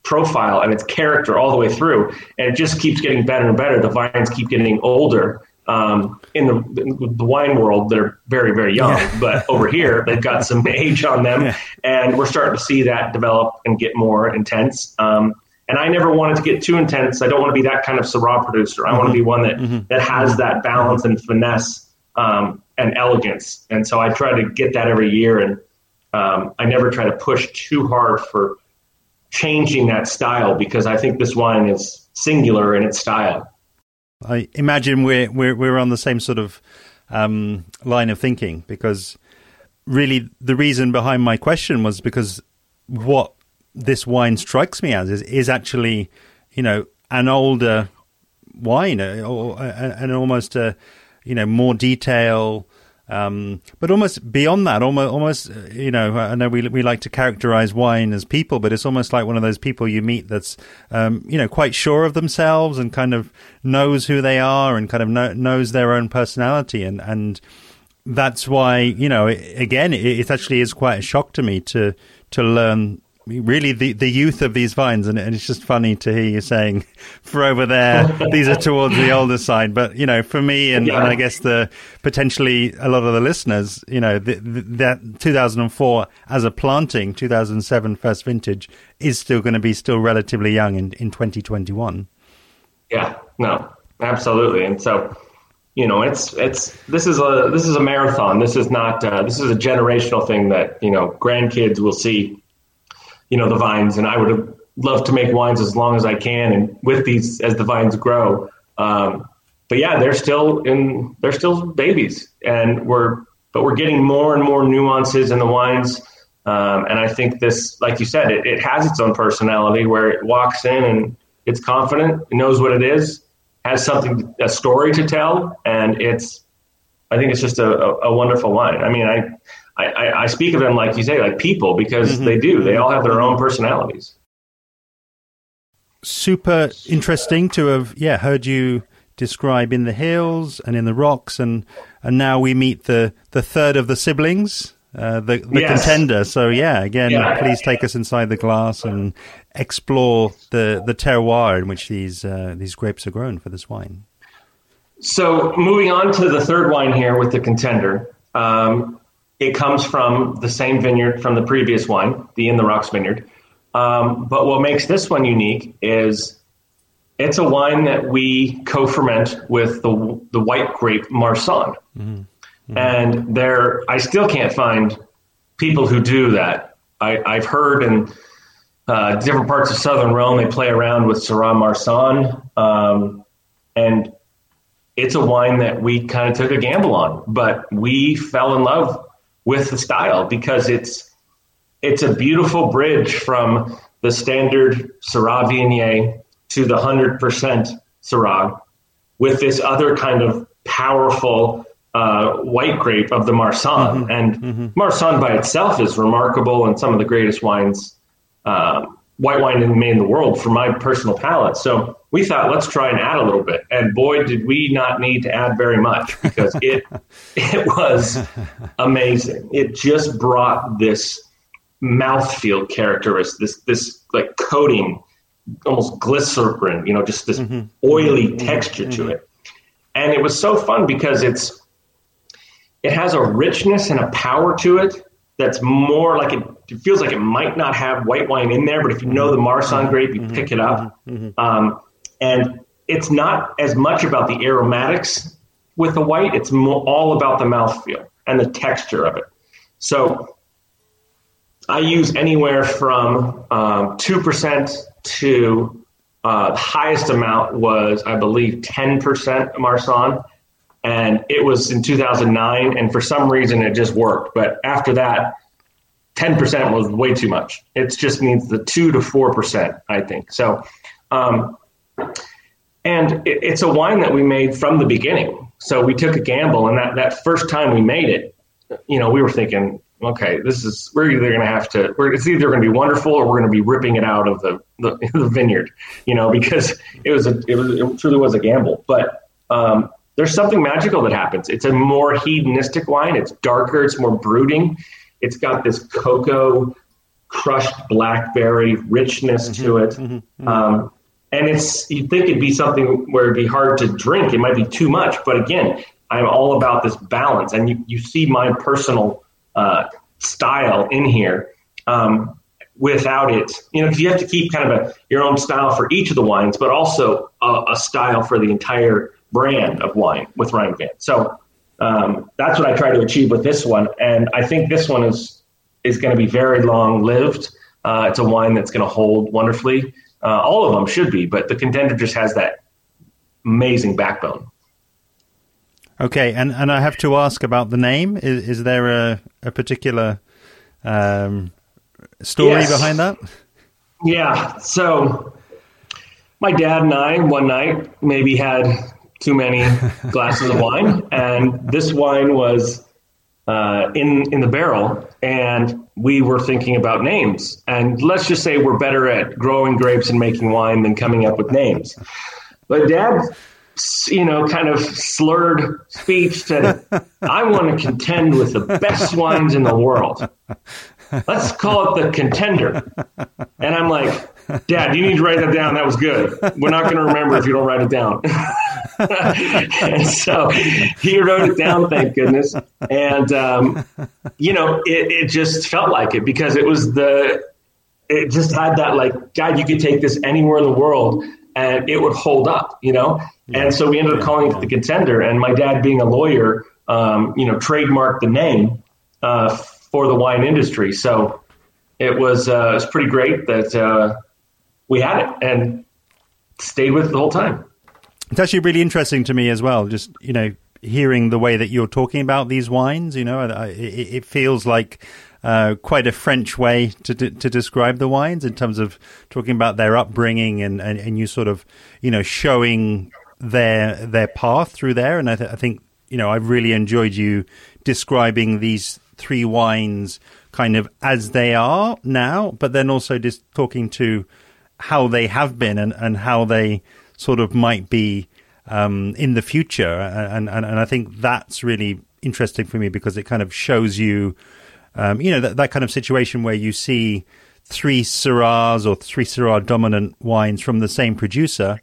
profile and its character all the way through and it just keeps getting better and better the vines keep getting older um, in the, the, wine world they're very very young yeah. [laughs] but over here they've got some [laughs] age on them yeah. and we're starting to see that develop and get more intense um, and I never wanted to get too intense. I don't want to be that kind of Syrah producer. I mm-hmm. want to be one that, mm-hmm. that has that balance and finesse um, and elegance. And so I try to get that every year. And um, I never try to push too hard for changing that style because I think this wine is singular in its style. I imagine we're we're we're on the same sort of um, line of thinking because really the reason behind my question was because what this wine strikes me as is, is actually, you know, an older wine uh, or, an almost a, you know, more detail, um, but almost beyond that, almost, almost, uh, you know, I know we we like to characterize wine as people, but it's almost like one of those people you meet that's, um, you know, quite sure of themselves and kind of knows who they are and kind of know, knows their own personality, and and that's why you know, again, it, it actually is quite a shock to me to to learn really the, the youth of these vines, and, it's just funny to hear you saying, [laughs] for over there, these are towards the older side. But you know, for me, and, yeah. and I guess the potentially a lot of the listeners, you know, the, the, that 2004 as a planting, 2007 first vintage is still going to be still relatively young in in 2021. Yeah, no, absolutely, and so. You know, it's it's this is a this is a marathon. This is not uh, this is a generational thing that you know grandkids will see you know the vines, and I would love to make wines as long as I can, and with these as the vines grow. Um, but yeah, they're still in they're still babies, and we're but we're getting more and more nuances in the wines. Um, and I think this, like you said, it, it has its own personality where it walks in and it's confident, it knows what it is, has something, a story to tell, and it's. I think it's just a, a, a wonderful wine. I mean, I I, I, I speak of them like you say, like people, because mm-hmm. they do. They all have their own personalities. Super interesting to have, yeah, heard you describe in the hills and in the rocks, and and now we meet the the third of the siblings, uh, the the yes. contender. So yeah, again, yeah. please take us inside the glass and explore the the terroir in which these uh, these grapes are grown for this wine. So moving on to the third wine here with the contender. Um, it comes from the same vineyard from the previous wine, the In the Rocks vineyard. Um, but what makes this one unique is it's a wine that we co-ferment with the the white grape Marsanne. Mm-hmm. Mm-hmm. And there, I still can't find people who do that. I, have heard in uh, different parts of southern Rhone they play around with Syrah Marsanne, um, and it's a wine that we kind of took a gamble on, but we fell in love with the style because it's it's a beautiful bridge from the standard Syrah Viognier to the 100% Syrah with this other kind of powerful uh, white grape of the Marsanne. Mm-hmm. And mm-hmm. Marsanne by itself is remarkable and some of the greatest wines, um, white wine in, in the world for my personal palate. So we thought, let's try and add a little bit. And boy, did we not need to add very much because it [laughs] it was amazing. It just brought this mouthfeel characteristic, this this like coating, almost glycerin, you know, just this mm-hmm. oily mm-hmm. texture mm-hmm. to it. And it was so fun because it's it has a richness and a power to it that's more like it, it, feels like it might not have white wine in there, but if you know the Marsanne grape, you mm-hmm. pick it up. Mm-hmm. Um, and it's not as much about the aromatics with the white, it's more, all about the mouthfeel and the texture of it. So I use anywhere from um, 2% to uh, the highest amount was, I believe, 10% Marsanne. And it was in 2009. And for some reason, it just worked. But after that, 10% was way too much. It just needs the 2 to 4%, I think. So um, and it, it's a wine that we made from the beginning. So we took a gamble, and that, that first time we made it, you know, we were thinking, okay, this is we're either going to have to, it's either going to be wonderful or we're going to be ripping it out of the, the, [laughs] the vineyard, you know, because it was a it was it truly was a gamble. But um, there's something magical that happens. It's a more hedonistic wine. It's darker. It's more brooding. It's got this cocoa crushed blackberry richness mm-hmm, to it. Mm-hmm, mm-hmm. Um, and it's you'd think it'd be something where it'd be hard to drink. It might be too much, but again, I'm all about this balance, and you you see my personal uh, style in here. Um, without it, you know, because you have to keep kind of a your own style for each of the wines, but also a, a style for the entire brand of wine with Reynvaan. So um, that's what I try to achieve with this one, and I think this one is is going to be very long lived. Uh, it's a wine that's going to hold wonderfully. Uh, all of them should be, but the contender just has that amazing backbone. Okay, and, and I have to ask about the name. Is, is there a, a particular um, story yes. behind that? Yeah. So my dad and I one night maybe had too many glasses of wine, and this wine was uh, in in the barrel, and we were thinking about names. And let's just say we're better at growing grapes and making wine than coming up with names. But Dad, you know, kind of slurred speech said, "I want to contend with the best wines in the world. Let's call it the contender." And I'm like, Dad, you need to write that down. That was good. We're not going to remember if you don't write it down. [laughs] and so he wrote it down, thank goodness. And, um, you know, it, it just felt like it because it was the, it just had that like, God, you could take this anywhere in the world and it would hold up, you know? Yeah. And so we ended up calling it the contender. And my dad, being a lawyer, um, you know, trademarked the name uh, for the wine industry. So it was, uh, it was pretty great that, uh, we had it and stayed with it the whole time. It's actually really interesting to me as well. Just you know, hearing the way that you're talking about these wines. You know, it, it feels like uh, quite a French way to, to, to describe the wines in terms of talking about their upbringing and, and, and you sort of you know showing their their path through there. And I, th- I think you know I've really enjoyed you describing these three wines kind of as they are now, but then also just talking to how they have been and, and how they sort of might be um, in the future. And, and, and I think that's really interesting for me because it kind of shows you, um, you know, that, that kind of situation where you see three Syrahs or three Syrah dominant wines from the same producer.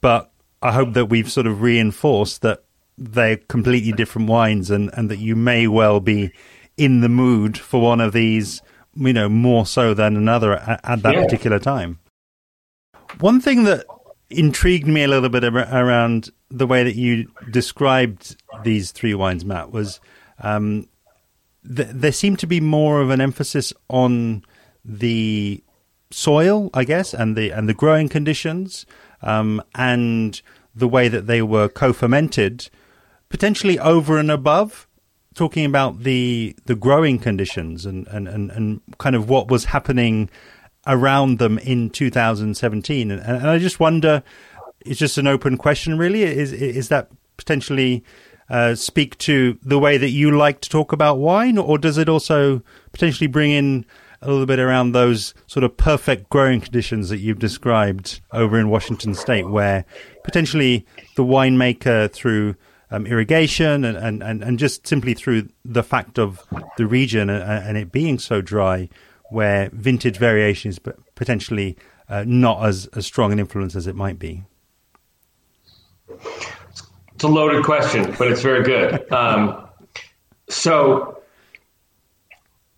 But I hope that we've sort of reinforced that they're completely different wines and, and that you may well be in the mood for one of these, you know, more so than another at, at that yeah. particular time. One thing that intrigued me a little bit around the way that you described these three wines, Matt, was um, th- there seemed to be more of an emphasis on the soil, I guess, and the and the growing conditions, um, and the way that they were co-fermented, potentially over and above talking about the the growing conditions and, and, and, and kind of what was happening around them in 2017. And, and I just wonder, it's just an open question, really. Is is that potentially uh, speak to the way that you like to talk about wine, or does it also potentially bring in a little bit around those sort of perfect growing conditions that you've described over in Washington State, where potentially the winemaker through um, irrigation and, and, and, just simply through the fact of the region and, and it being so dry where vintage variation is potentially uh, not as, as strong an influence as it might be? It's a loaded question, but it's very good. [laughs] Um, so,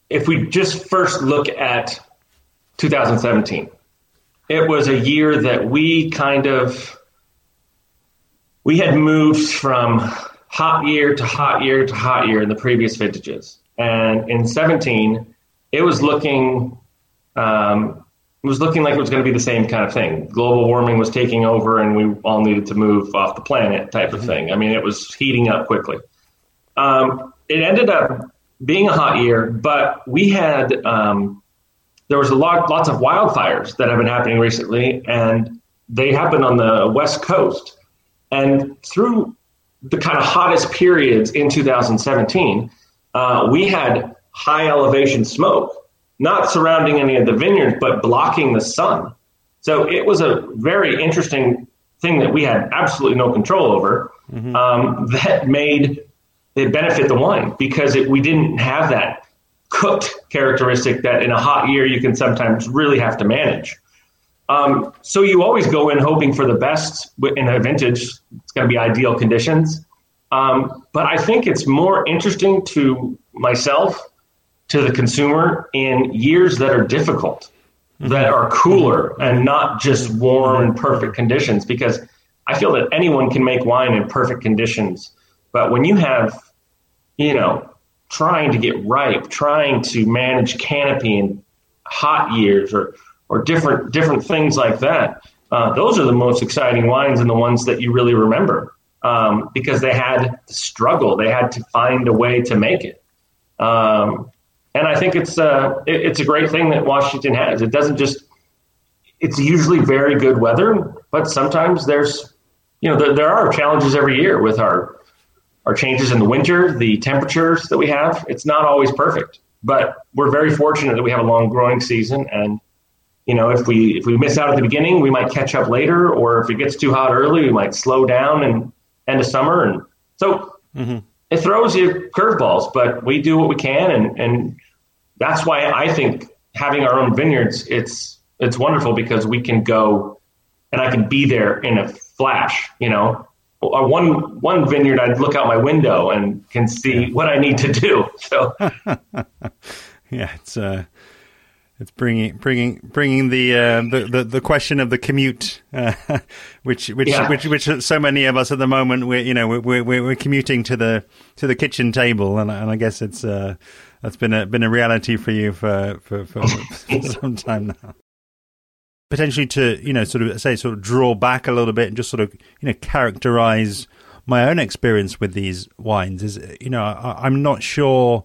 if we just first look at 2017, it was a year that we kind of we had moved from hot year to hot year to hot year in the previous vintages, and in 17 it was looking um, it was looking like it was going to be the same kind of thing. Global warming was taking over, and we all needed to move off the planet, type of mm-hmm. thing. I mean, it was heating up quickly. Um, it ended up being a hot year, but we had um, there was a lot, lots of wildfires that have been happening recently, and they happened on the west coast. And through the kind of hottest periods in 2017, uh, we had high elevation smoke, not surrounding any of the vineyards, but blocking the sun. So it was a very interesting thing that we had absolutely no control over mm-hmm. um, that made it benefit the wine because it, we didn't have that cooked characteristic that in a hot year you can sometimes really have to manage. Um, so you always go in hoping for the best in a vintage. It's going to be ideal conditions. Um, but I think it's more interesting to myself to the consumer in years that are difficult, that are cooler and not just warm and perfect conditions. Because I feel that anyone can make wine in perfect conditions. But when you have, you know, trying to get ripe, trying to manage canopy in hot years or, or different, different things like that, uh, those are the most exciting wines and the ones that you really remember. um, because they had to struggle. They had to find a way to make it. Um, and I think it's uh, it, it's a great thing that Washington has. It doesn't just it's usually very good weather, but sometimes there's you know there, there are challenges every year with our our changes in the winter, the temperatures that we have. It's not always perfect, but we're very fortunate that we have a long growing season and you know if we if we miss out at the beginning we might catch up later or if it gets too hot early we might slow down and end of summer and so mm-hmm it throws you curveballs, but we do what we can, and and that's why I think having our own vineyards it's it's wonderful because we can go and I can be there in a flash. You know, one one vineyard I'd look out my window and can see what I need to do. So [laughs] yeah, it's uh it's bringing bringing bringing the uh, the, the, the question of the commute, uh, [laughs] which which, yeah. which which so many of us at the moment we're you know we're we're, we're commuting to the to the kitchen table, and, and I guess it's uh, that's been a been a reality for you for for, for, for [laughs] some time now. Potentially to you know sort of say sort of draw back a little bit and just sort of you know characterize my own experience with these wines is you know I, I'm not sure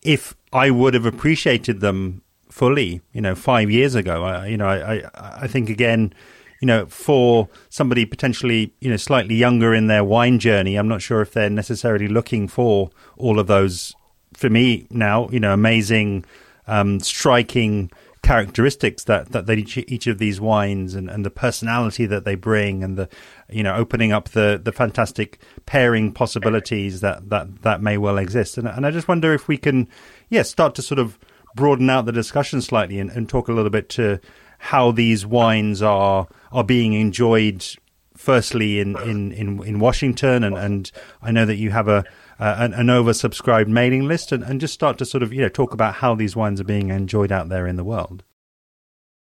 if I would have appreciated them fully, you know, five years ago. I, you know, I, I, think again, you know, for somebody potentially, you know, slightly younger in their wine journey, I'm not sure if they're necessarily looking for all of those. For me now, you know, amazing, um, striking characteristics that that, that each, each of these wines and, and the personality that they bring and the you know opening up the the fantastic pairing possibilities that that that may well exist and and I just wonder if we can yeah start to sort of broaden out the discussion slightly and, and talk a little bit to how these wines are are being enjoyed firstly in, in, in, in Washington and, and I know that you have a uh, an, an, oversubscribed mailing list and, and just start to sort of you know talk about how these wines are being enjoyed out there in the world.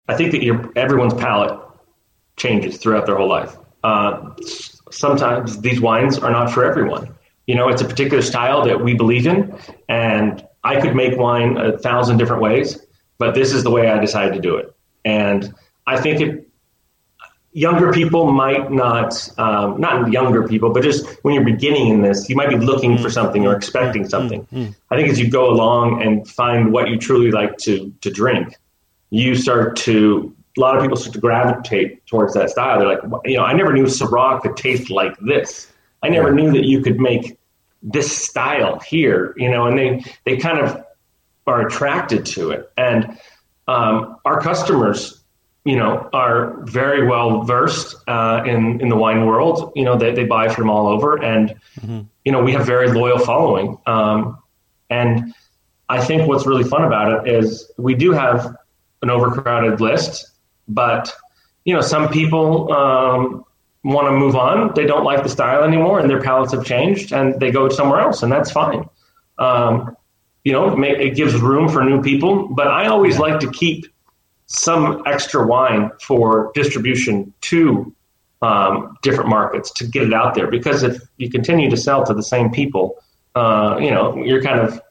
I think that your, everyone's palate changes throughout their whole life. Uh, sometimes these wines are not for everyone. You know, it's a particular style that we believe in, and I could make wine a thousand different ways, but this is the way I decided to do it. And I think it, younger people might not, um, not younger people, but just when you're beginning in this, you might be looking for mm. something or mm. expecting mm. something. I think as you go along and find what you truly like to, to drink, you start to, a lot of people start to gravitate towards that style. They're like, you know, I never knew Syrah could taste like this. I never knew that you could make this style here, you know, and they they kind of are attracted to it. And um, our customers, you know, are very well versed uh, in in the wine world. You know, they they buy from all over, and mm-hmm. you know, we have very loyal following. Um, and I think what's really fun about it is we do have an overcrowded list, but you know, some people um, want to move on. They don't like the style anymore, and their palates have changed, and they go somewhere else, and that's fine. Um, you know, it gives room for new people, but I always like to keep some extra wine for distribution to um, different markets to get it out there. Because if you continue to sell to the same people, uh, you know, you're kind of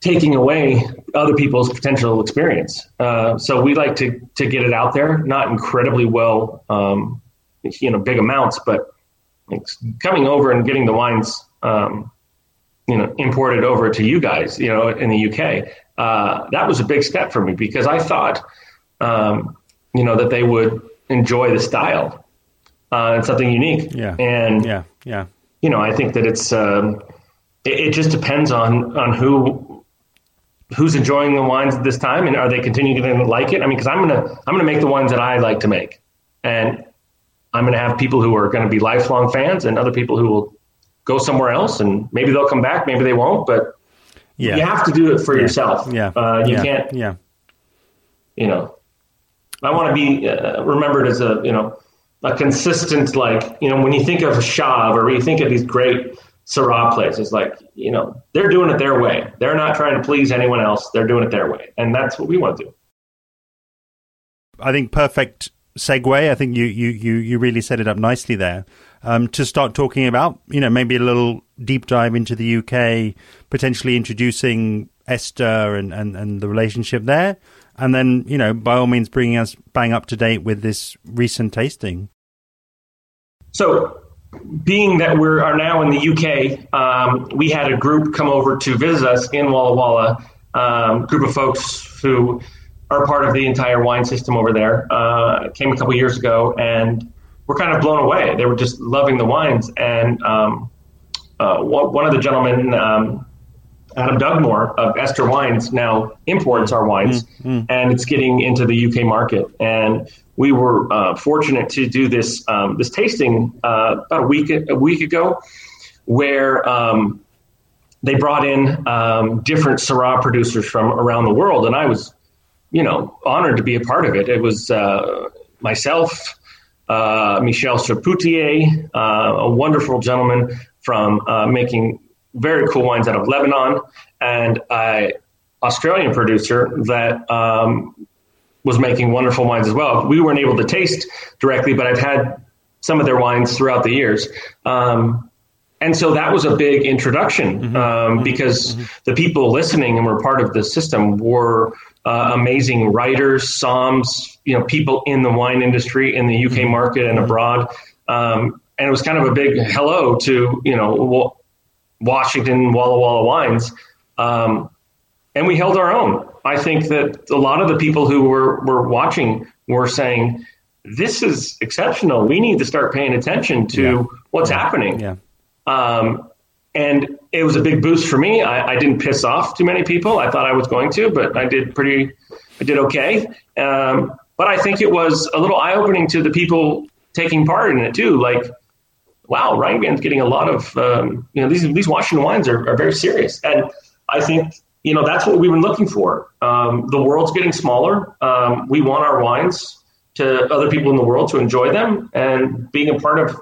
taking away other people's potential experience. Uh, so we like to to get it out there, not incredibly well um, you know big amounts, but coming over and getting the wines um, you know imported over to you guys, you know, in the UK, uh, that was a big step for me because I thought um, you know that they would enjoy the style uh, and something unique. Yeah, and yeah, yeah. You know, I think that it's um, it, it just depends on on who who's enjoying the wines at this time and are they continuing to like it? I mean, because I'm gonna I'm gonna make the ones that I like to make, and I'm going to have people who are going to be lifelong fans and other people who will go somewhere else and maybe they'll come back, maybe they won't, but yeah. you have to do it for yeah. yourself. Yeah. Uh, you yeah. can't, yeah. you know, I want to be uh, remembered as a, you know, a consistent, like, you know, when you think of Chave or you think of these great Syrah places, like, you know, they're doing it their way. They're not trying to please anyone else. They're doing it their way. And that's what we want to do. I think perfect segue. I think you, you, you, you really set it up nicely there. Um, to start talking about, you know, maybe a little deep dive into the UK, potentially introducing Esther and, and, and the relationship there. And then, you know, by all means, bringing us bang up to date with this recent tasting. So, being that we are now in the UK, um, we had a group come over to visit us in Walla Walla, um, group of folks who are part of the entire wine system over there. Uh, came a couple years ago and were kind of blown away. They were just loving the wines. And um, uh, one of the gentlemen, um, Adam Dugmore of Esther Wines, now imports our wines, mm-hmm. and it's getting into the UK market. And we were uh, fortunate to do this um, this tasting uh, about a week a week ago, where um, they brought in um, different Syrah producers from around the world, and I was, you know, honored to be a part of it. It was uh, myself, uh, Michel Chapoutier, uh, a wonderful gentleman from uh, making very cool wines out of Lebanon, and an Australian producer that um, was making wonderful wines as well. We weren't able to taste directly, but I've had some of their wines throughout the years. Um, and so that was a big introduction mm-hmm. um, mm-hmm. because mm-hmm. the people listening and were part of the system were uh, amazing writers, somms, you know, people in the wine industry in the UK mm-hmm. market and abroad. Um, and it was kind of a big hello to you know Washington Walla Walla wines. Um, and we held our own. I think that a lot of the people who were, were watching were saying, this is exceptional. We need to start paying attention to yeah. what's happening. Yeah. Um, and it was a big boost for me. I, I, didn't piss off too many people. I thought I was going to, but I did pretty, I did okay. Um, but I think it was a little eye opening to the people taking part in it too. Like, wow, Reynvaan's getting a lot of, um, you know, these, these Washington wines are, are very serious. And I think you know, that's what we've been looking for. Um, the world's getting smaller. Um, we want our wines to other people in the world to enjoy them, and being a part of,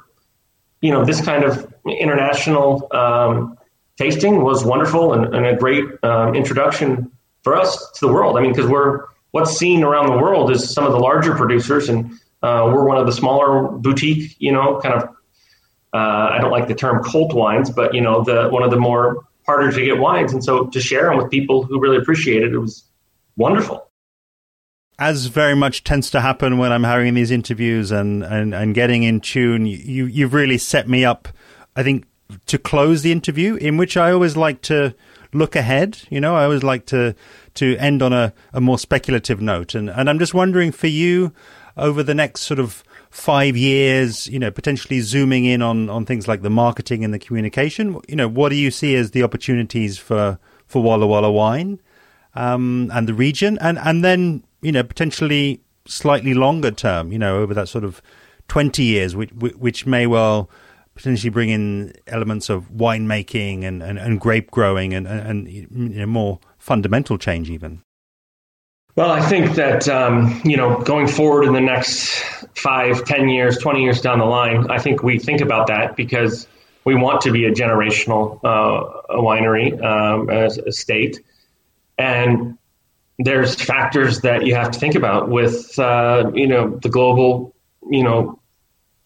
you know, this kind of international um, tasting was wonderful and, and a great um, introduction for us to the world. I mean, because we're what's seen around the world is some of the larger producers, and uh, we're one of the smaller boutique, you know, kind of. Uh, I don't like the term cult wines, but you know, the one of the more harder to get wines. And so to share them with people who really appreciate it, it was wonderful. As very much tends to happen when I'm having these interviews and, and, and getting in tune, you, you've really set me up, I think, to close the interview, in which I always like to look ahead. You know, I always like to, to end on a, a more speculative note. And, and I'm just wondering for you over the next sort of five years, you know, potentially zooming in on, on things like the marketing and the communication, you know, what do you see as the opportunities for, for Walla Walla wine um, and the region? And, and then, you know, potentially slightly longer term, you know, over that sort of 20 years, which, which may well potentially bring in elements of winemaking and, and, and grape growing and, and, and you know, more fundamental change even. Well, I think that um, you know, going forward in the next five, ten years, twenty years down the line, I think we think about that because we want to be a generational uh, winery um, as a state, and there's factors that you have to think about with uh, you know the global you know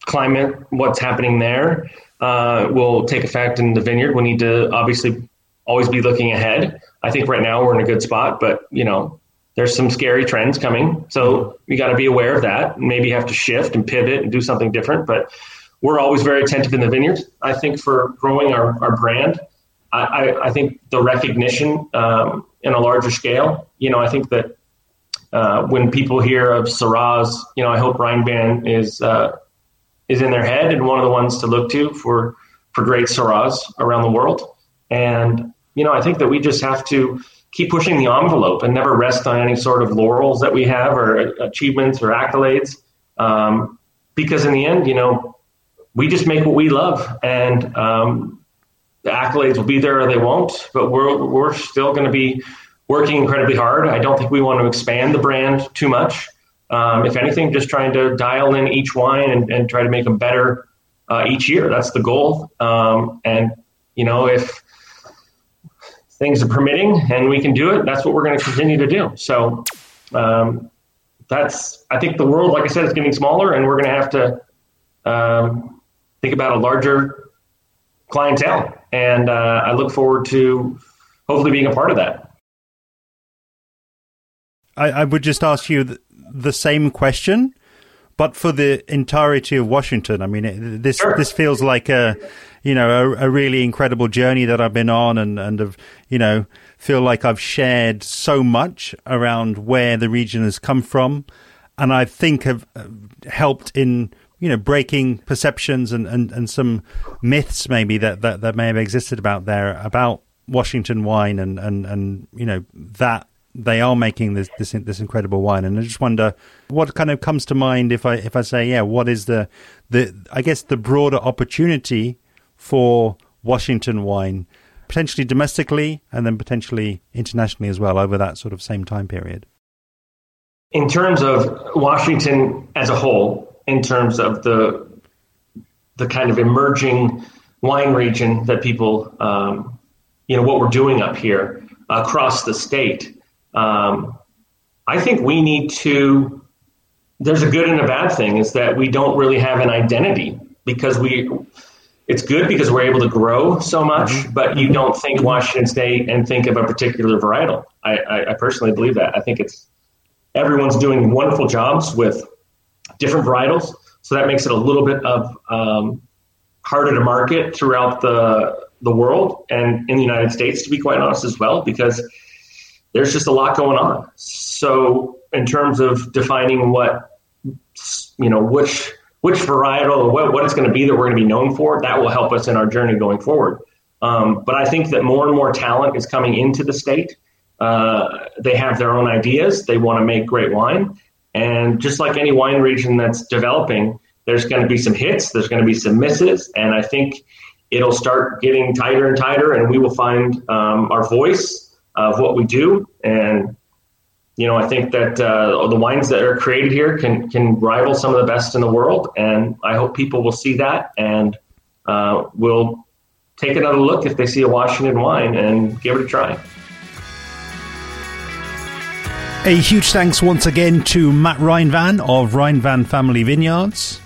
climate, what's happening there uh, will take effect in the vineyard. We need to obviously always be looking ahead. I think right now we're in a good spot, but you know there's some scary trends coming. So we got to be aware of that. Maybe have to shift and pivot and do something different. But we're always very attentive in the vineyard. I think for growing our, our brand, I, I, I think the recognition um, in a larger scale, you know, I think that uh, when people hear of Syrahs, you know, I hope Reynvaan is uh, is in their head and one of the ones to look to for for great Syrahs around the world. And you know, I think that we just have to keep pushing the envelope and never rest on any sort of laurels that we have or achievements or accolades. Um, because in the end, you know, we just make what we love, and um, the accolades will be there or they won't. But we're we're still going to be working incredibly hard. I don't think we want to expand the brand too much. Um, if anything, just trying to dial in each wine and, and try to make them better uh, each year. That's the goal. Um, and you know, if things are permitting and we can do it, that's what we're going to continue to do. So um, that's, I think the world, like I said, is getting smaller and we're going to have to um, think about a larger clientele. And uh, I look forward to hopefully being a part of that. I, I would just ask you the, the same question, but for the entirety of Washington. I mean, it, this sure. this feels like a you know a, a, really incredible journey that I've been on, and and have you know feel like I've shared so much around where the region has come from, and I think have uh, helped in you know breaking perceptions and, and, and some myths maybe that, that that may have existed about there about Washington wine and and and you know that they are making this, this this incredible wine, and I just wonder what kind of comes to mind if I if I say yeah, what is the the I guess the broader opportunity for Washington wine, potentially domestically and then potentially internationally as well over that sort of same time period. In terms of Washington as a whole, in terms of the the kind of emerging wine region that people, um, you know, what we're doing up here across the state um, I think we need to. There's a good and a bad thing is that we don't really have an identity because we. It's good because we're able to grow so much, mm-hmm. but you don't think Washington State and think of a particular varietal. I, I, I personally believe that. I think it's everyone's doing wonderful jobs with different varietals, so that makes it a little bit of um, harder to market throughout the the world and in the United States, to be quite honest, as well, because there's just a lot going on. So in terms of defining what you know which which varietal what, what it's going to be that we're going to be known for, that will help us in our journey going forward. Um, but I think that more and more talent is coming into the state. Uh, they have their own ideas. They want to make great wine. And just like any wine region that's developing, there's going to be some hits, there's going to be some misses. And I think it'll start getting tighter and tighter, and we will find um, our voice of what we do. And you know, I think that uh, the wines that are created here can can rival some of the best in the world, and I hope people will see that and uh, will take another look if they see a Washington wine and give it a try. A huge thanks once again to Matt Reynvaan of Reynvaan Family Vineyards.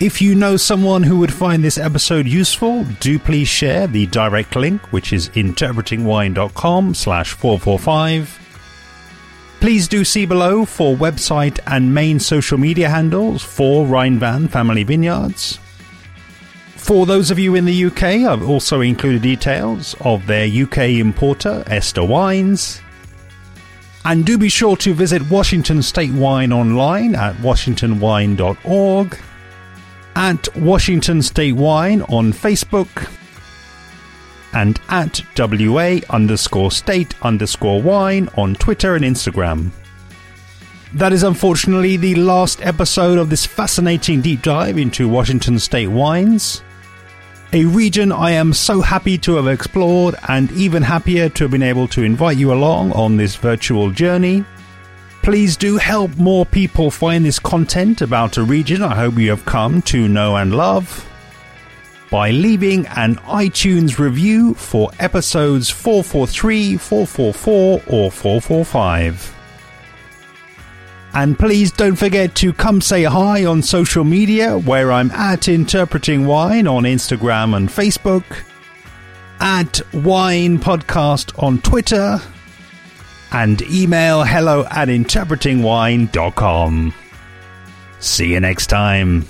If you know someone who would find this episode useful, do please share the direct link, which is interpretingwine.com slash 445. Please do see below for website and main social media handles for Reynvaan Family Vineyards. For those of you in the UK, I've also included details of their UK importer, Esther Wines. And do be sure to visit Washington State Wine online at washingtonwine.org at Washington State Wine on Facebook and at WA underscore state underscore wine on Twitter and Instagram. That is unfortunately the last episode of this fascinating deep dive into Washington State wines. A region I am so happy to have explored and even happier to have been able to invite you along on this virtual journey. Please do help more people find this content about a region I hope you have come to know and love by leaving an iTunes review for episodes 443, 444, or 445. And please don't forget to come say hi on social media where I'm at Interpreting Wine on Instagram and Facebook, at Wine Podcast on Twitter, and email hello at interpretingwine.com. See you next time.